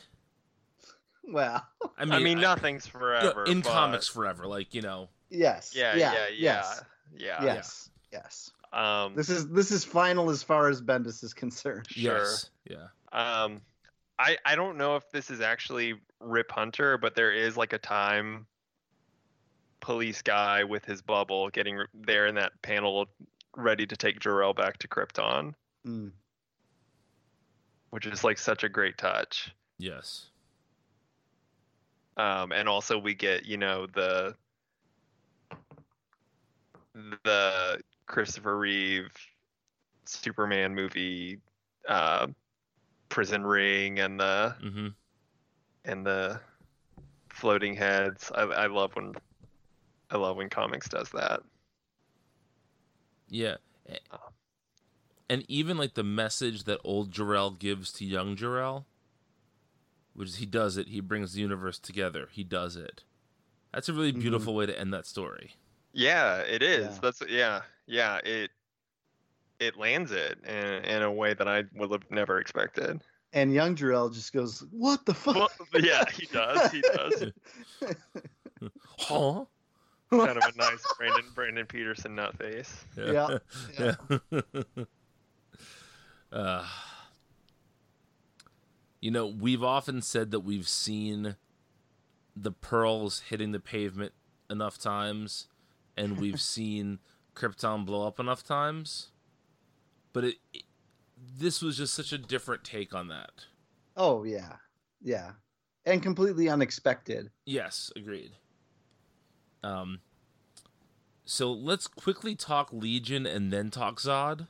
Well, I mean, nothing's forever. in but- comics forever like you know yes. Yeah, yeah, yeah, yeah, yes, yeah. yes, yes. Um, This is this is final as far as Bendis is concerned. Sure. yes yeah Um, I I don't know if this is actually Rip Hunter, but there is like a time police guy with his bubble getting there in that panel ready to take Jor-El back to Krypton, Mm. which is like such a great touch. Yes. Um, and also we get you know the the Christopher Reeve Superman movie uh, prison ring and the Mm-hmm. and the floating heads. I, I love when I love when comics does that. Yeah. Oh. And even like the message that old Jor-El gives to young Jor-El, which is he does it, he brings the universe together. He does it. That's a really Mhm. beautiful way to end that story. Yeah, it is. Yeah. That's yeah, yeah. It it lands it in, in a way that I would have never expected. And young Jor-El just goes, "What the fuck?" Well, yeah, he does. He does. Huh? kind of a nice Brandon Brandon Peterson nut face. Yeah, yeah. Yeah. uh, you know, we've often said that we've seen the pearls hitting the pavement enough times, and we've seen Krypton blow up enough times. But it, it, this was just such a different take on that. Oh yeah, yeah, and completely unexpected. Yes, agreed. Um, so let's quickly talk Legion and then talk Zod.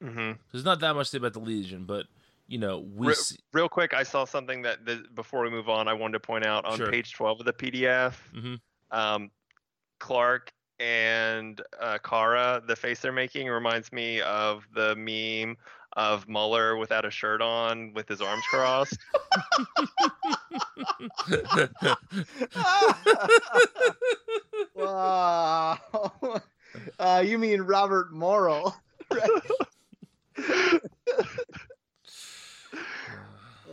hmm There's not that much to say about the Legion, but you know we Re- see, Real quick, I saw something that, that before we move on, I wanted to point out on Sure. page 12 of the PDF. Mhm. Um, Clark and uh, Kara, the face they're making reminds me of the meme of Mueller without a shirt on with his arms crossed. wow. Uh, you mean Robert Morrill?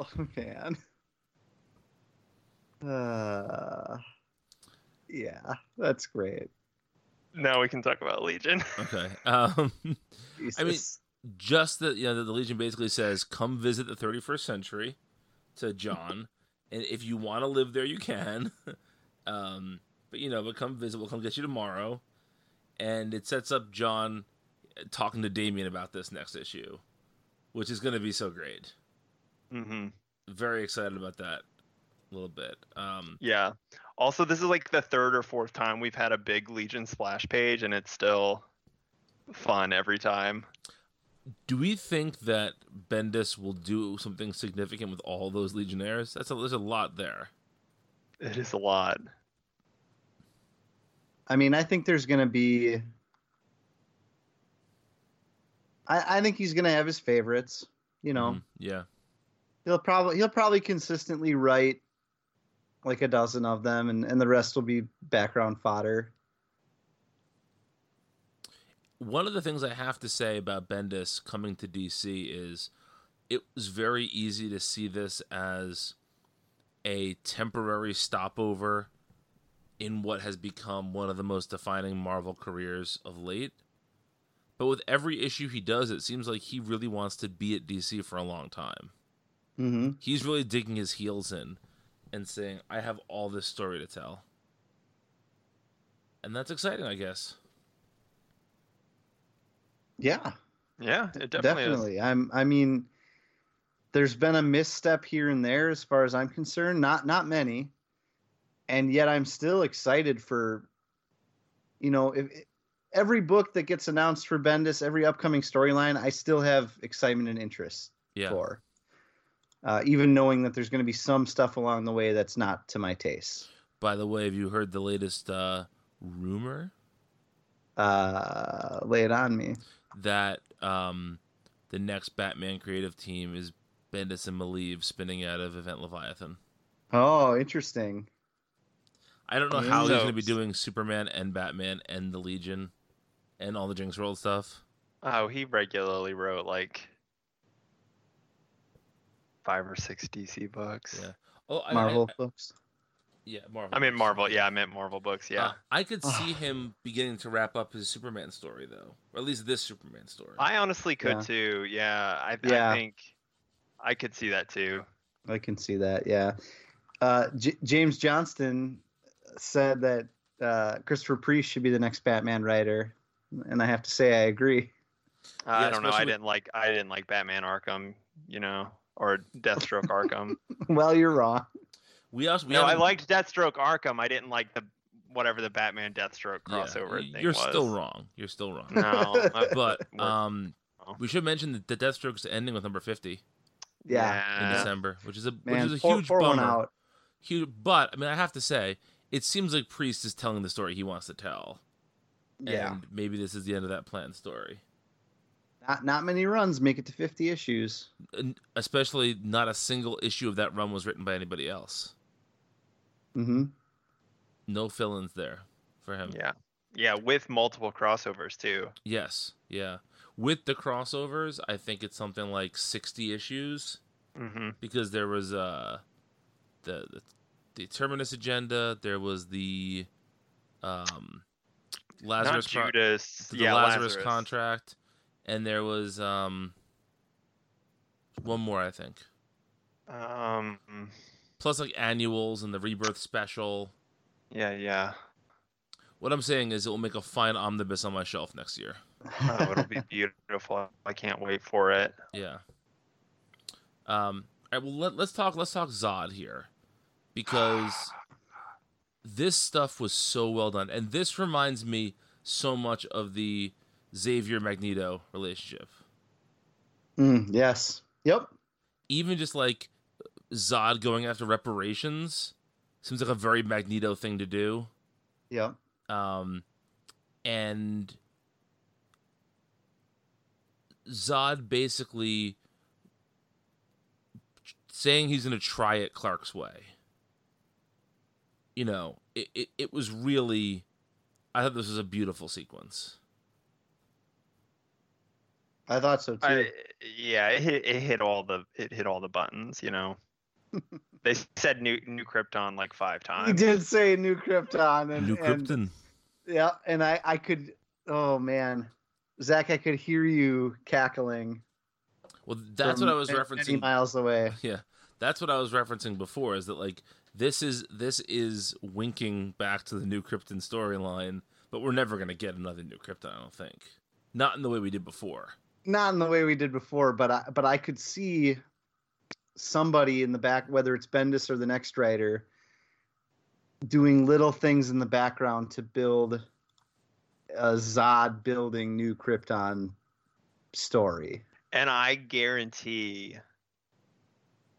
Oh man. Uh, yeah, that's great. now we can talk about Legion. okay. Um, mean, just that you know the, the Legion basically says, "Come visit the 31st century," to John, and if you want to live there, you can. um, but you know, but come visit. We'll come get you tomorrow, and it sets up John uh, talking to Damian about this next issue, which is going to be so great. Hmm Very excited about that. A little bit. Um, Yeah. Also, this is like the third or fourth time we've had a big Legion splash page, and it's still fun every time. do we think that Bendis will do something significant with all those Legionnaires? That's a, there's a lot there. It is a lot. I mean, I think there's gonna be. I, I think he's gonna have his favorites. You know, Mhm. yeah. He'll probably he'll probably consistently write like a dozen of them, and and the rest will be background fodder. One of the things I have to say about Bendis coming to DC is it was very easy to see this as a temporary stopover in what has become one of the most defining Marvel careers of late. But with every issue he does, it seems like he really wants to be at DC for a long time. Mm-hmm. He's really digging his heels in and saying, I have all this story to tell. And that's exciting, I guess. Yeah, Yeah, it definitely, definitely. I'm. I mean, there's been a misstep here and there, as far as I'm concerned. Not not many, and yet I'm still excited for. You know, if every book that gets announced for Bendis, every upcoming storyline, I still have excitement and interest Yeah. for. Uh, even knowing that there's going to be some stuff along the way that's not to my taste. By the way, have you heard the latest uh, rumor Uh, lay it on me. that um, the next Batman creative team is Bendis and Maleev spinning out of Event Leviathan? Oh, interesting. I don't know how he's going to be doing Superman and Batman and the Legion and all the Jinxworld stuff. Oh, he regularly wrote like five or six DC books. Yeah. Oh, I, Marvel I, books. yeah, Marvel. I mean. Marvel. Yeah, I meant Marvel books. Yeah. Uh, I could see him beginning to wrap up his Superman story, though, or at least this Superman story. I honestly could Yeah. too. Yeah, I, Yeah. I think I could see that too. I can see that. Yeah. Uh, J- James Johnston said that uh, Christopher Priest should be the next Batman writer. and I have to say I agree. I Yeah, don't know. I didn't like I didn't like Batman Arkham, you know, or Deathstroke Arkham. well, you're wrong. We also we no, I liked Deathstroke Arkham. I didn't like the whatever the Batman Deathstroke crossover y- thing You're was. still wrong. You're still wrong. No, But um, we should mention that the Deathstroke's ending with number fifty Yeah, in December, which is a man, which is a pour, huge pour bummer. out. Huge, but I mean, I have to say, it seems like Priest is telling the story he wants to tell. Yeah, And maybe this is the end of that planned story. Not not many runs make it to 50 issues. Especially not a single issue of that run was written by anybody else. Mm-hmm. No fill-ins there for him. Yeah, yeah, with multiple crossovers too. Yes, yeah. With the crossovers, I think it's something like sixty issues hmm because there was uh the the, the Terminus agenda, there was the um Lazarus Not Con- Judas. the yeah, Lazarus, Lazarus contract, and there was um one more I think. Um, Plus like annuals and the rebirth special. yeah, yeah. What I'm saying is it will make a fine omnibus on my shelf next year. Oh, it'll be beautiful. I can't wait for it. Yeah. Um. All right. Well, let, let's talk. Let's talk Zod here, because this stuff was so well done, and this reminds me so much of the Xavier Magneto relationship. Mm, yes. Yep. Even just like Zod going after reparations seems like a very Magneto thing to do. Yeah. um, and Zod basically saying he's going to try it Clark's way. You know, it, it, it was really. I thought this was a beautiful sequence. I thought so too. I, yeah, it hit, it hit all the it hit all the buttons. You know, they said new new Krypton like five times. he times. did say new Krypton and New and- Krypton. yeah, and I I could. Oh man, Zach, I could hear you cackling. Well, that's what I was many- many referencing. miles away. Yeah, that's what I was referencing before. Is that like this is this is winking back to the new Krypton storyline, but we're never gonna get another new Krypton. I don't think. Not in the way we did before. Not in the way we did before, but I but I could see somebody in the back, whether it's Bendis or the next writer, doing little things in the background to build a Zod building new Krypton story. And I guarantee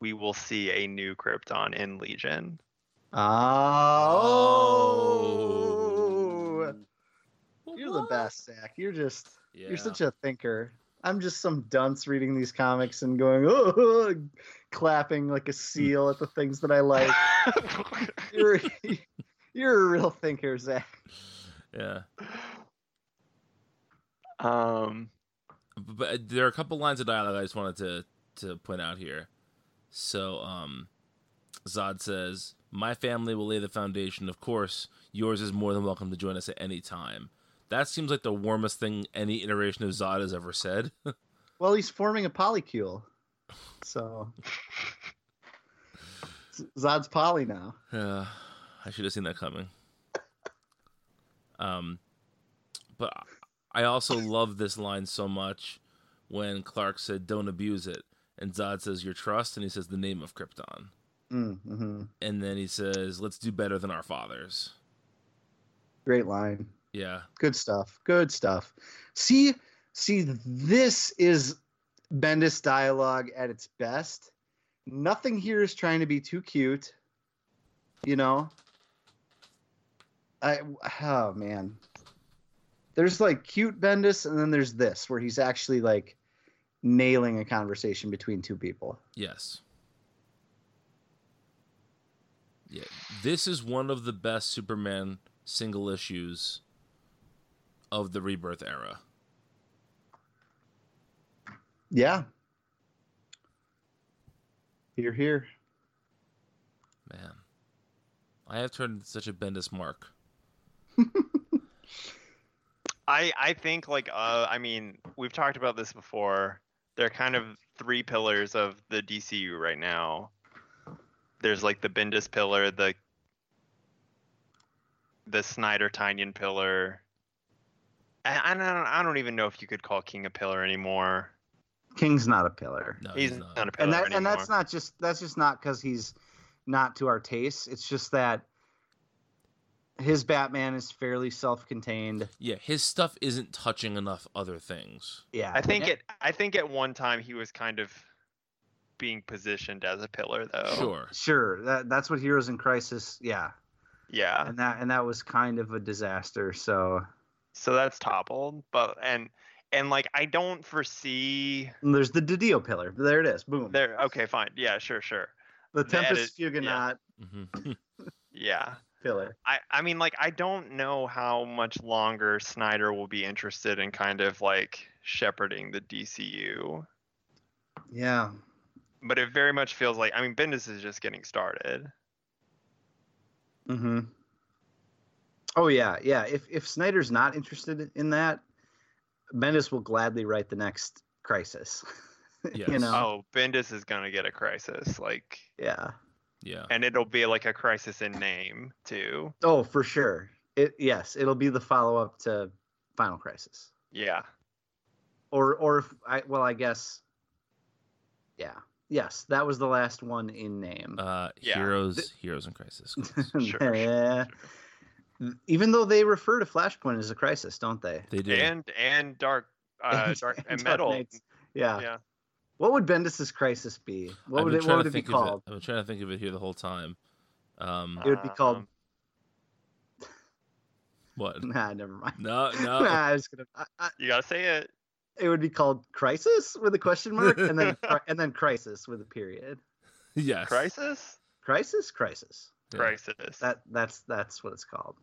we will see a new Krypton in Legion. Oh, oh. you're the best, Zach. You're just Yeah. you're such a thinker. I'm just some dunce reading these comics and going, oh, clapping like a seal at the things that I like. You're you're a real thinker, Zach. yeah. um, But, but there are a couple lines of dialogue I just wanted to to point out here. So, um, Zod says, "My family will lay the foundation. Of course, yours is more than welcome to join us at any time." That seems like the warmest thing any iteration of Zod has ever said. Well, he's forming a polycule, so Zod's poly now. Uh, I should have seen that coming. Um, but I also love this line so much when Clark said, "Don't abuse it," and Zod says, "Your trust," and he says, "The name of Krypton," Mm, hmm and then he says, "Let's do better than our fathers." Great line. Yeah, Good stuff. Good stuff. See, see, this is Bendis dialogue at its best. Nothing here is trying to be too cute. You know? I oh man. There's like cute Bendis, and then there's this where he's actually like nailing a conversation between two people. yes, yeah. This is one of the best Superman single issues of the Rebirth era. Yeah. You're here. Man, I have turned into such a Bendis mark. I I think like uh I mean we've talked about this before. They're kind of three pillars of the DCU right now. There's like the Bendis pillar, the the Snyder Tynion pillar, I, I don't. I don't even know if you could call King a pillar anymore. King's not a pillar. No, he's, he's not. not. a pillar and that anymore. and that's not just that's just not because he's not to our taste. It's just that his Batman is fairly self-contained. Yeah, his stuff isn't touching enough other things. Yeah, I think And- it. I think at one time he was kind of being positioned as a pillar, though. Sure. Sure, that that's what Heroes in Crisis. Yeah, Yeah. and that and that was kind of a disaster. So So that's toppled, but and and like I don't foresee and there's the Didio pillar. There it is. Boom. there. Okay, fine. Yeah, sure, sure. the the Tempest edit- Huguenot hmm Yeah. pillar. I, I mean, like, I don't know how much longer Snyder will be interested in kind of like shepherding the DCU, Yeah. but it very much feels like, I mean, Bendis is just getting started. Mm-hmm. Oh yeah, yeah. If if Snyder's not interested in that, Bendis will gladly write the next Crisis. Yes. you know. Oh, Bendis is gonna get a crisis, like, Yeah. Yeah. and it'll be like a crisis in name too. Oh, for sure. It yes, it'll be the follow up to Final Crisis. Yeah. Or or if I well, I guess. Yeah. Yes, that was the last one in name. Uh, Yeah. Heroes, Heroes in Crisis. sure, sure, yeah. Even though they refer to Flashpoint as a crisis, don't they? They do. And and dark, uh, dark and Dark metal. Knights. Yeah. Yeah. What would Bendis's crisis be? What would it, what would it be called? it. I've been trying to think of it here the whole time. Um, It would be called. Um, what? Nah, never mind. No, no. Nah, I was gonna. I, I, You gotta say it. it would be called crisis with a question mark, and then and then crisis with a period. yes. Crisis. Crisis, crisis. Yeah. Crisis. That that's that's what it's called.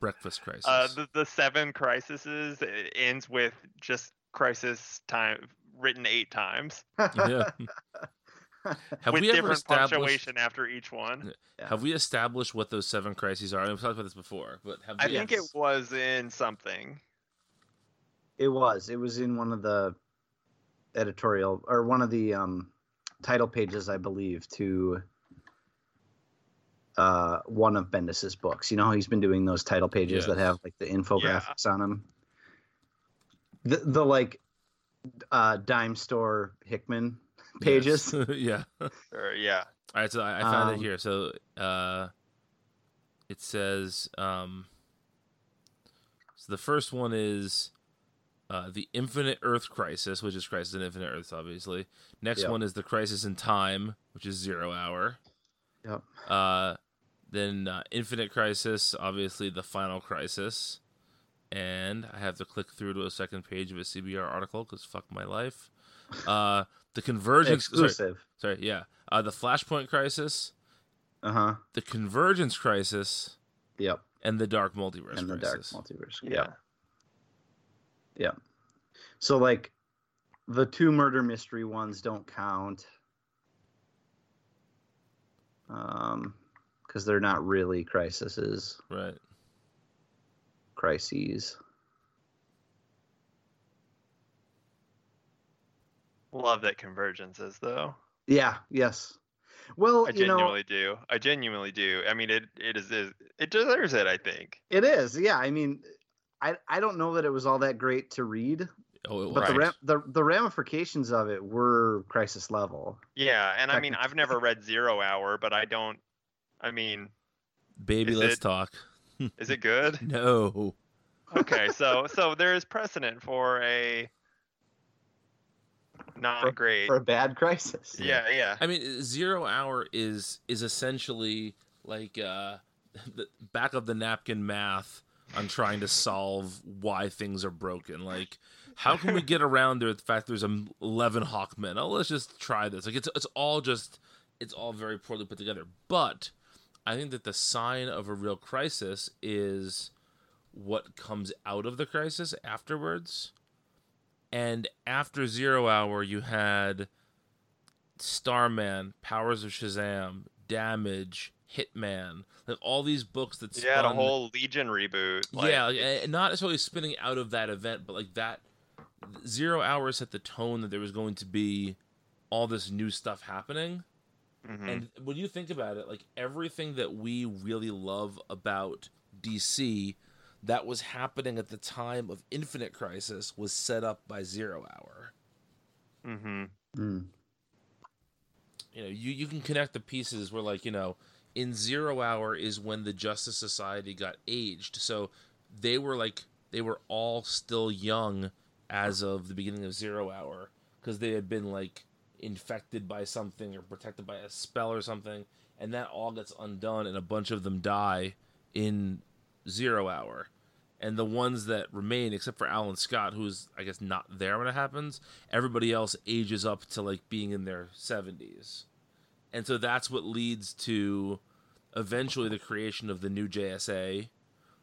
Breakfast Crisis. Uh, the, the seven crises it ends with just crisis time written eight times yeah. Have with we ever different established? punctuation after each one. Yeah. Have we established what those seven crises are? We've talked about this before, but have I we? think it was in something. It was. It was in one of the editorial or one of the um, title pages, I believe, to uh, one of Bendis's books. You know, how he's been doing those title pages that have like the infographics on them. The the like uh, dime store Hickman pages. Yes. yeah. Or yeah, All right, so I, I found Um, it here. So uh, it says um, so the first one is uh, the Infinite Earth Crisis, which is Crisis in Infinite Earths, obviously. Next Yep. one is the Crisis in Time, which is Zero Hour. Yep. Uh, then uh, Infinite Crisis, obviously the Final Crisis, and I have to click through to a second page of a CBR article because fuck my life. Uh, the Convergence. Sorry, Exclusive. sorry, yeah. Uh, the Flashpoint Crisis, Uh huh. the Convergence Crisis, Yep. and the Dark Multiverse And the dark multiverse. yeah. Yep. Yep. So like, the two murder mystery ones don't count. Um, because they're not really crises. right. Crises. Love that convergences though. Yeah. Yes. Well, I you know, genuinely do. I genuinely do. I mean, it it is is- it deserves it. I think. it is. Yeah. I mean, I I don't know that it was all that great to read, Oh, but was. the, ram- the the ramifications of it were crisis level. Yeah, and I mean, I've never read Zero Hour, but I don't. I mean, Baby, let's it- talk. is it good? No. Okay, so so there is precedent for a not great. For a bad crisis. yeah, yeah. I mean, zero hour is is essentially like uh, the back of the napkin math on trying to solve why things are broken. Like, how can we get around the fact there's um, eleven Hawkmen? Oh, let's just try this. Like, it's it's all just it's all very poorly put together. But I think that the sign of a real crisis is what comes out of the crisis afterwards. And after Zero Hour, you had Starman, Powers of Shazam, Damage, Hitman, like all these books that spun... Yeah, spun- whole Legion reboot. Like, yeah, like, not necessarily spinning out of that event, but like that Zero Hour set the tone that there was going to be all this new stuff happening. Mhm. And when you think about it, like everything that we really love about DC, that was happening at the time of Infinite Crisis was set up by Zero Hour. Mm-hmm. Mm. You know, you, you can connect the pieces where like, you know, in Zero Hour is when the Justice Society got aged. So they were like they were all still young as of the beginning of Zero Hour because they had been like infected by something or protected by a spell or something, and that all gets undone, and a bunch of them die in Zero Hour. And the ones that remain, except for Alan Scott, who's I guess not there when it happens, everybody else ages up to like being in their seventies, and so that's what leads to eventually the creation of the new JSA.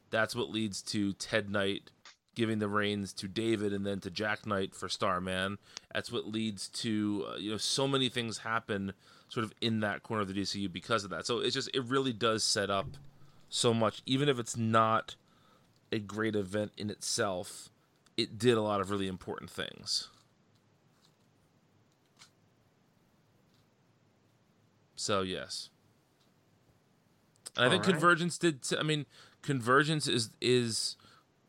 That's what leads to Ted Knight giving the reins to David and then to Jack Knight for Starman. That's what leads to uh, you know so many things happen sort of in that corner of the DCU because of that. So it's just it really does set up so much, even if it's not a great event in itself. It did a lot of really important things. So yes, and I think right. Convergence did. T- I mean, Convergence is is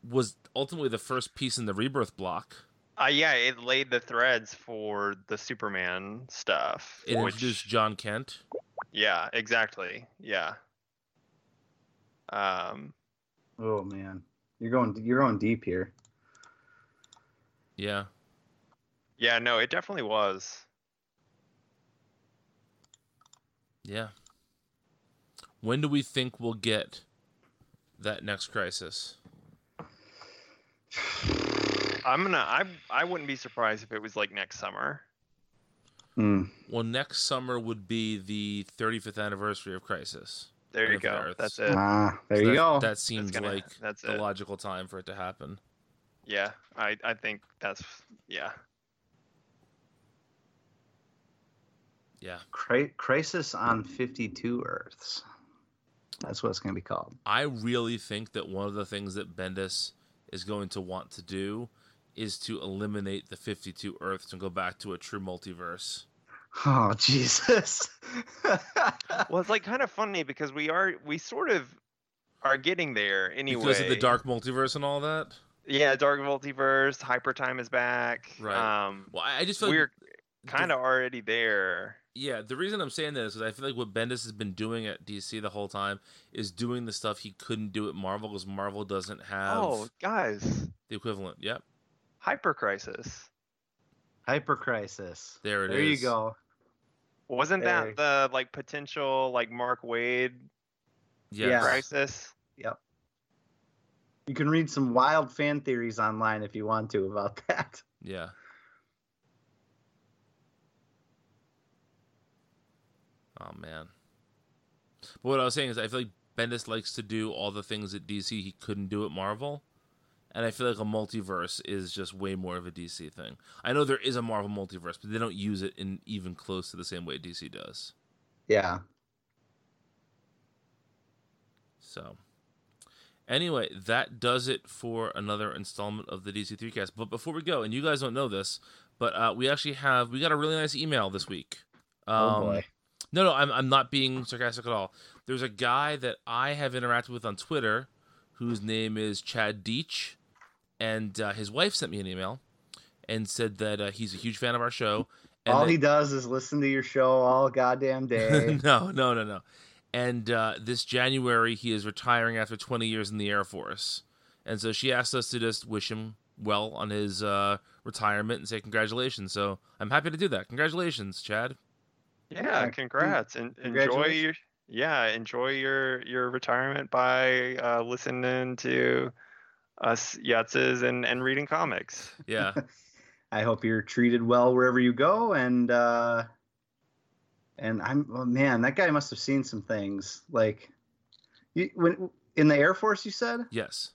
was ultimately the first piece in the rebirth block. Uh, yeah, it laid the threads for the Superman stuff. It which, introduced John Kent. yeah, exactly. Yeah. Um, Oh man, you're going you're going deep here. Yeah, yeah, no, it definitely was. yeah. When do we think we'll get that next crisis? I'm gonna. I I wouldn't be surprised if it was like next summer. Mm. Well, next summer would be the 35th anniversary of Crisis. There you go. Earths. That's it. Ah, there So you that, go. That seems gonna- like that's the it. logical time for it to happen. Yeah, I I think that's yeah. Yeah, Cri- Crisis on 52 Earths. That's what it's going to be called. I really think that one of the things that Bendis is going to want to do is to eliminate the 52 Earths and go back to a true multiverse. Oh Jesus! Well, it's like kind of funny because we are we sort of are getting there anyway. Because of the dark multiverse and all that. Yeah, dark multiverse. Hyper time is back. Right. Um, Well, I I just feel we're like kind of already there. Yeah, the reason I'm saying this is I feel like what Bendis has been doing at DC the whole time is doing the stuff he couldn't do at Marvel because Marvel doesn't have Oh, guys, the equivalent. Yep, Hyper Crisis. Hyper Crisis. there it is. There you go. Wasn't There. that the like potential like Mark Waid Yes. Yeah. crisis? Yep. You can read some wild fan theories online if you want to about that. Yeah. Oh man. But what I was saying is I feel like Bendis likes to do all the things at DC he couldn't do at Marvel. And I feel like a multiverse is just way more of a DC thing. I know there is a Marvel multiverse, but they don't use it in even close to the same way DC does. Yeah. So, anyway, that does it for another installment of the DC3cast. But before we go, and you guys don't know this, but uh, we actually have we got a really nice email this week. Um, oh boy. No, no, I'm I'm not being sarcastic at all. There's a guy that I have interacted with on Twitter, whose name is Chad Deach, and uh, his wife sent me an email and said that uh, he's a huge fan of our show. And all that- he does is listen to your show all goddamn day. no, no, no, no. And uh, this January, he is retiring after 20 years in the Air Force. And so she asked us to just wish him well on his uh, retirement and say congratulations. So I'm happy to do that. Congratulations, Chad. Yeah, Yeah, congrats and enjoy your yeah enjoy your your retirement by uh, listening to us Yutzes and and reading comics. Yeah. I hope you're treated well wherever you go, and uh, and I'm oh man, that guy must have seen some things. Like, you, when in the Air Force, you said. yes.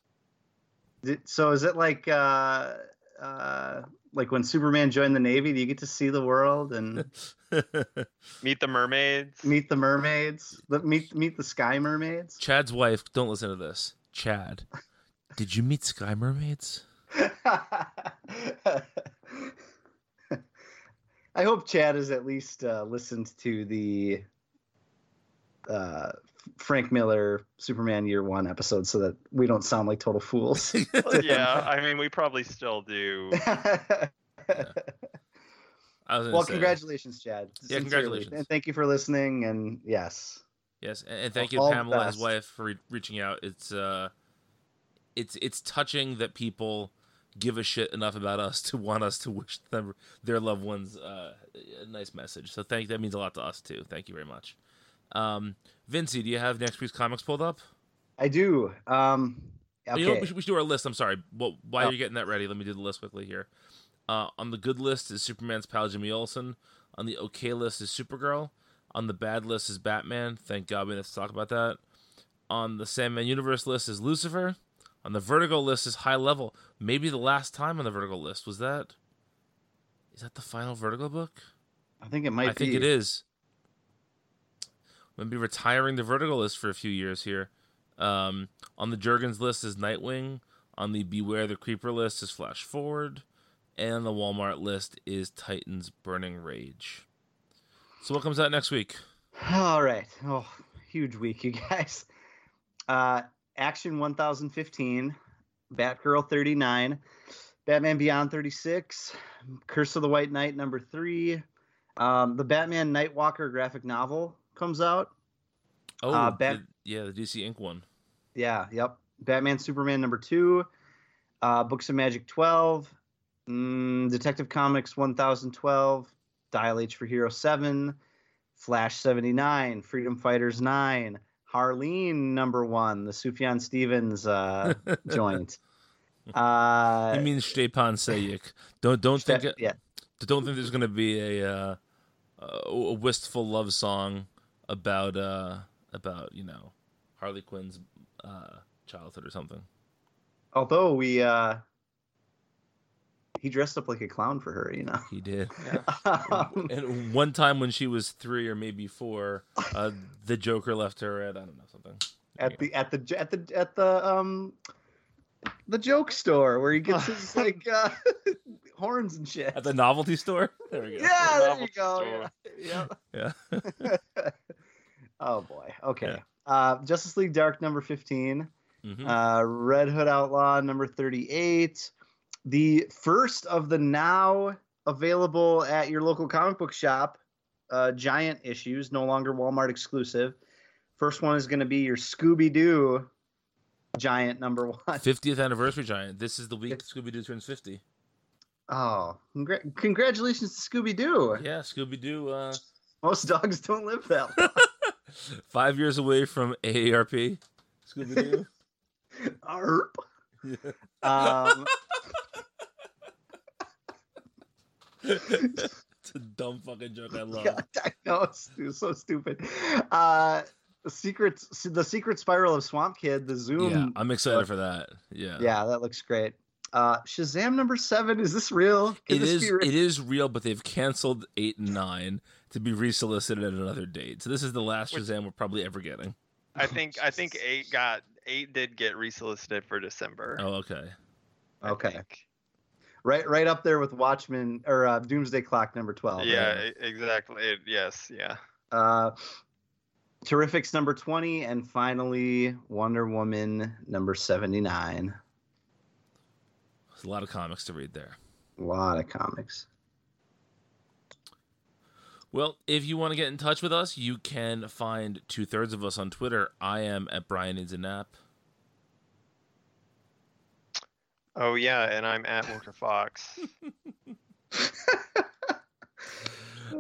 Did, so is it like uh, uh, like when Superman joined the Navy? Do you get to see the world and Meet the mermaids. meet the mermaids? Let- Meet meet the sky mermaids? Chad's wife, don't listen to this. Chad, did you meet Sky Mermaids? I hope Chad has at least uh, listened to the uh, Frank Miller Superman Year One episode so that we don't sound like total fools. yeah, I mean, we probably still do. I was well, say- congratulations, Chad. Yeah, Sincerely. congratulations. and thank you for listening. And yes, Yes, and, and thank you All to the Pamela, his wife, for re- reaching out. It's uh, it's it's touching that people give a shit enough about us to want us to wish them their loved ones uh, a nice message. So thank that means a lot to us too. Thank you very much. Um, Vincey, do you have next week's comics pulled up? I do. Um, okay. You know, we, should, we should do our list. I'm sorry. Well, while Oh. you're getting that ready, let me do the list quickly here. Uh, on the good list is Superman's pal Jimmy Olsen. On the okay list is Supergirl. On the bad list is Batman. Thank God we didn't have to talk about that. On the Sandman Universe list is Lucifer. On the Vertigo list is High Level. Maybe the last time on the Vertigo list was that. Is that the final Vertigo book? I think it might be. I think it is. I'm gonna be retiring the vertical list for a few years here. Um, on the Jurgens list is Nightwing. On the Beware the Creeper list is Flash Forward, and the Walmart list is Titans Burning Rage. So what comes out next week? All right. Oh, huge week, you guys. Uh, Action 1015, Batgirl 39, Batman Beyond 36, Curse of the White Knight number three, um, the Batman Nightwalker graphic novel comes out. Oh, Uh, Bat- the- yeah, the DC Ink one. Yeah, yep. Batman Superman number two, uh, Books of Magic 12, mm, Detective Comics 1012, Dial H for Hero 7, Flash 79, Freedom Fighters 9, Harleen number one, the Sufjan Stevens uh, joint. Uh, He means Stjepan Sejic. Don't don't think it, yeah, don't think there's gonna be a uh, a wistful love song about uh about you know Harley Quinn's uh childhood or something. although we uh, he dressed up like a clown for her, you know. He did. Um, And one time when she was three or maybe four, uh, the Joker left her at I don't know something. at the at the at the at the um the joke store where he gets his like uh, horns and shit. At the novelty store. There we go. yeah, there you go. store. Yeah. Yeah. yeah. Oh boy. Okay. Yeah. Uh, Justice League Dark number fifteen. Mhm. Uh, Red Hood Outlaw number thirty-eight. The first of the now available at your local comic book shop uh, giant issues, no longer Walmart exclusive. First one is going to be your Scooby Doo giant number one. 50th anniversary giant. This is the week Scooby Doo turns 50. Oh, congra- congratulations to Scooby Doo. Yeah, Scooby Doo. Uh, Most dogs don't live that long. five years away from AARP. Scooby Doo. Arp. Um, it's a dumb fucking joke. I love. yeah, I know it's, it's so stupid. Uh, the secrets, the secret spiral of Swamp Kid, the Zoom. Yeah, I'm excited for that. Yeah. Yeah, that looks great. Uh, Shazam number seven. Is this real? Can It this is. be real? It is real, but they've canceled eight and nine to be resolicited at another date. So this is the last Which- Shazam we're probably ever getting. I think I think eight got eight did get resolicited for December. Oh, okay. I Okay. think. right, right up there with Watchmen or uh, Doomsday Clock number twelve. Yeah, e- exactly. It, yes, yeah. Uh, Terrifics number twenty, and finally Wonder Woman number seventy-nine. There's a lot of comics to read there. A lot of comics. Well, if you want to get in touch with us, you can find two thirds of us on Twitter. I am at Brian Needs a Nap. Oh yeah, and I'm at Walker Fox.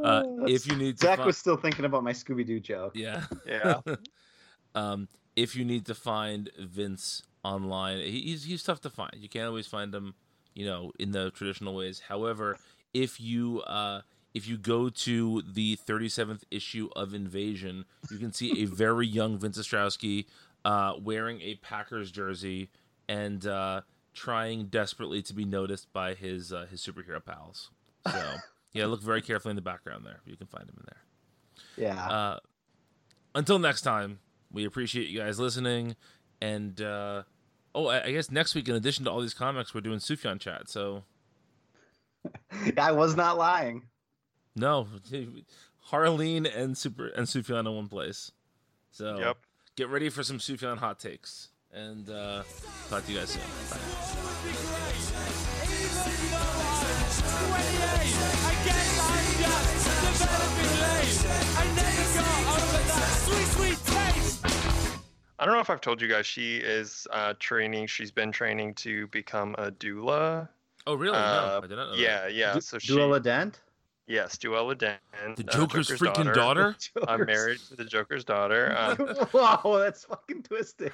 Uh, if you need Zach fi- was still thinking about my Scooby Doo joke. yeah. Yeah. um, if you need to find Vince online, he's he's tough to find. You can't always find him, you know, in the traditional ways. However, if you uh, if you go to the 37th issue of Invasion, you can see a very young Vince Ostrowski uh, wearing a Packers jersey and uh, trying desperately to be noticed by his uh, his superhero pals. So yeah, look very carefully in the background there. You can find him in there. Yeah. Uh, until next time, we appreciate you guys listening. And uh, oh, I, I guess next week, in addition to all these comics, we're doing Sufjan chat. So I was not lying. no, Harleen and Super and Sufjan in one place. So Yep. get ready for some Sufjan hot takes. And uh, talk to you guys soon. Bye. I don't know if I've told you guys she is uh, training. She's been training to become a doula. Oh, really? Uh, no, I did not know yeah, yeah. Du- So she, Duela Dent. yes, Duela Dent, that. The uh, Joker's, freaking daughter? I'm married to the Joker's daughter. Uh, wow, that's fucking twisted.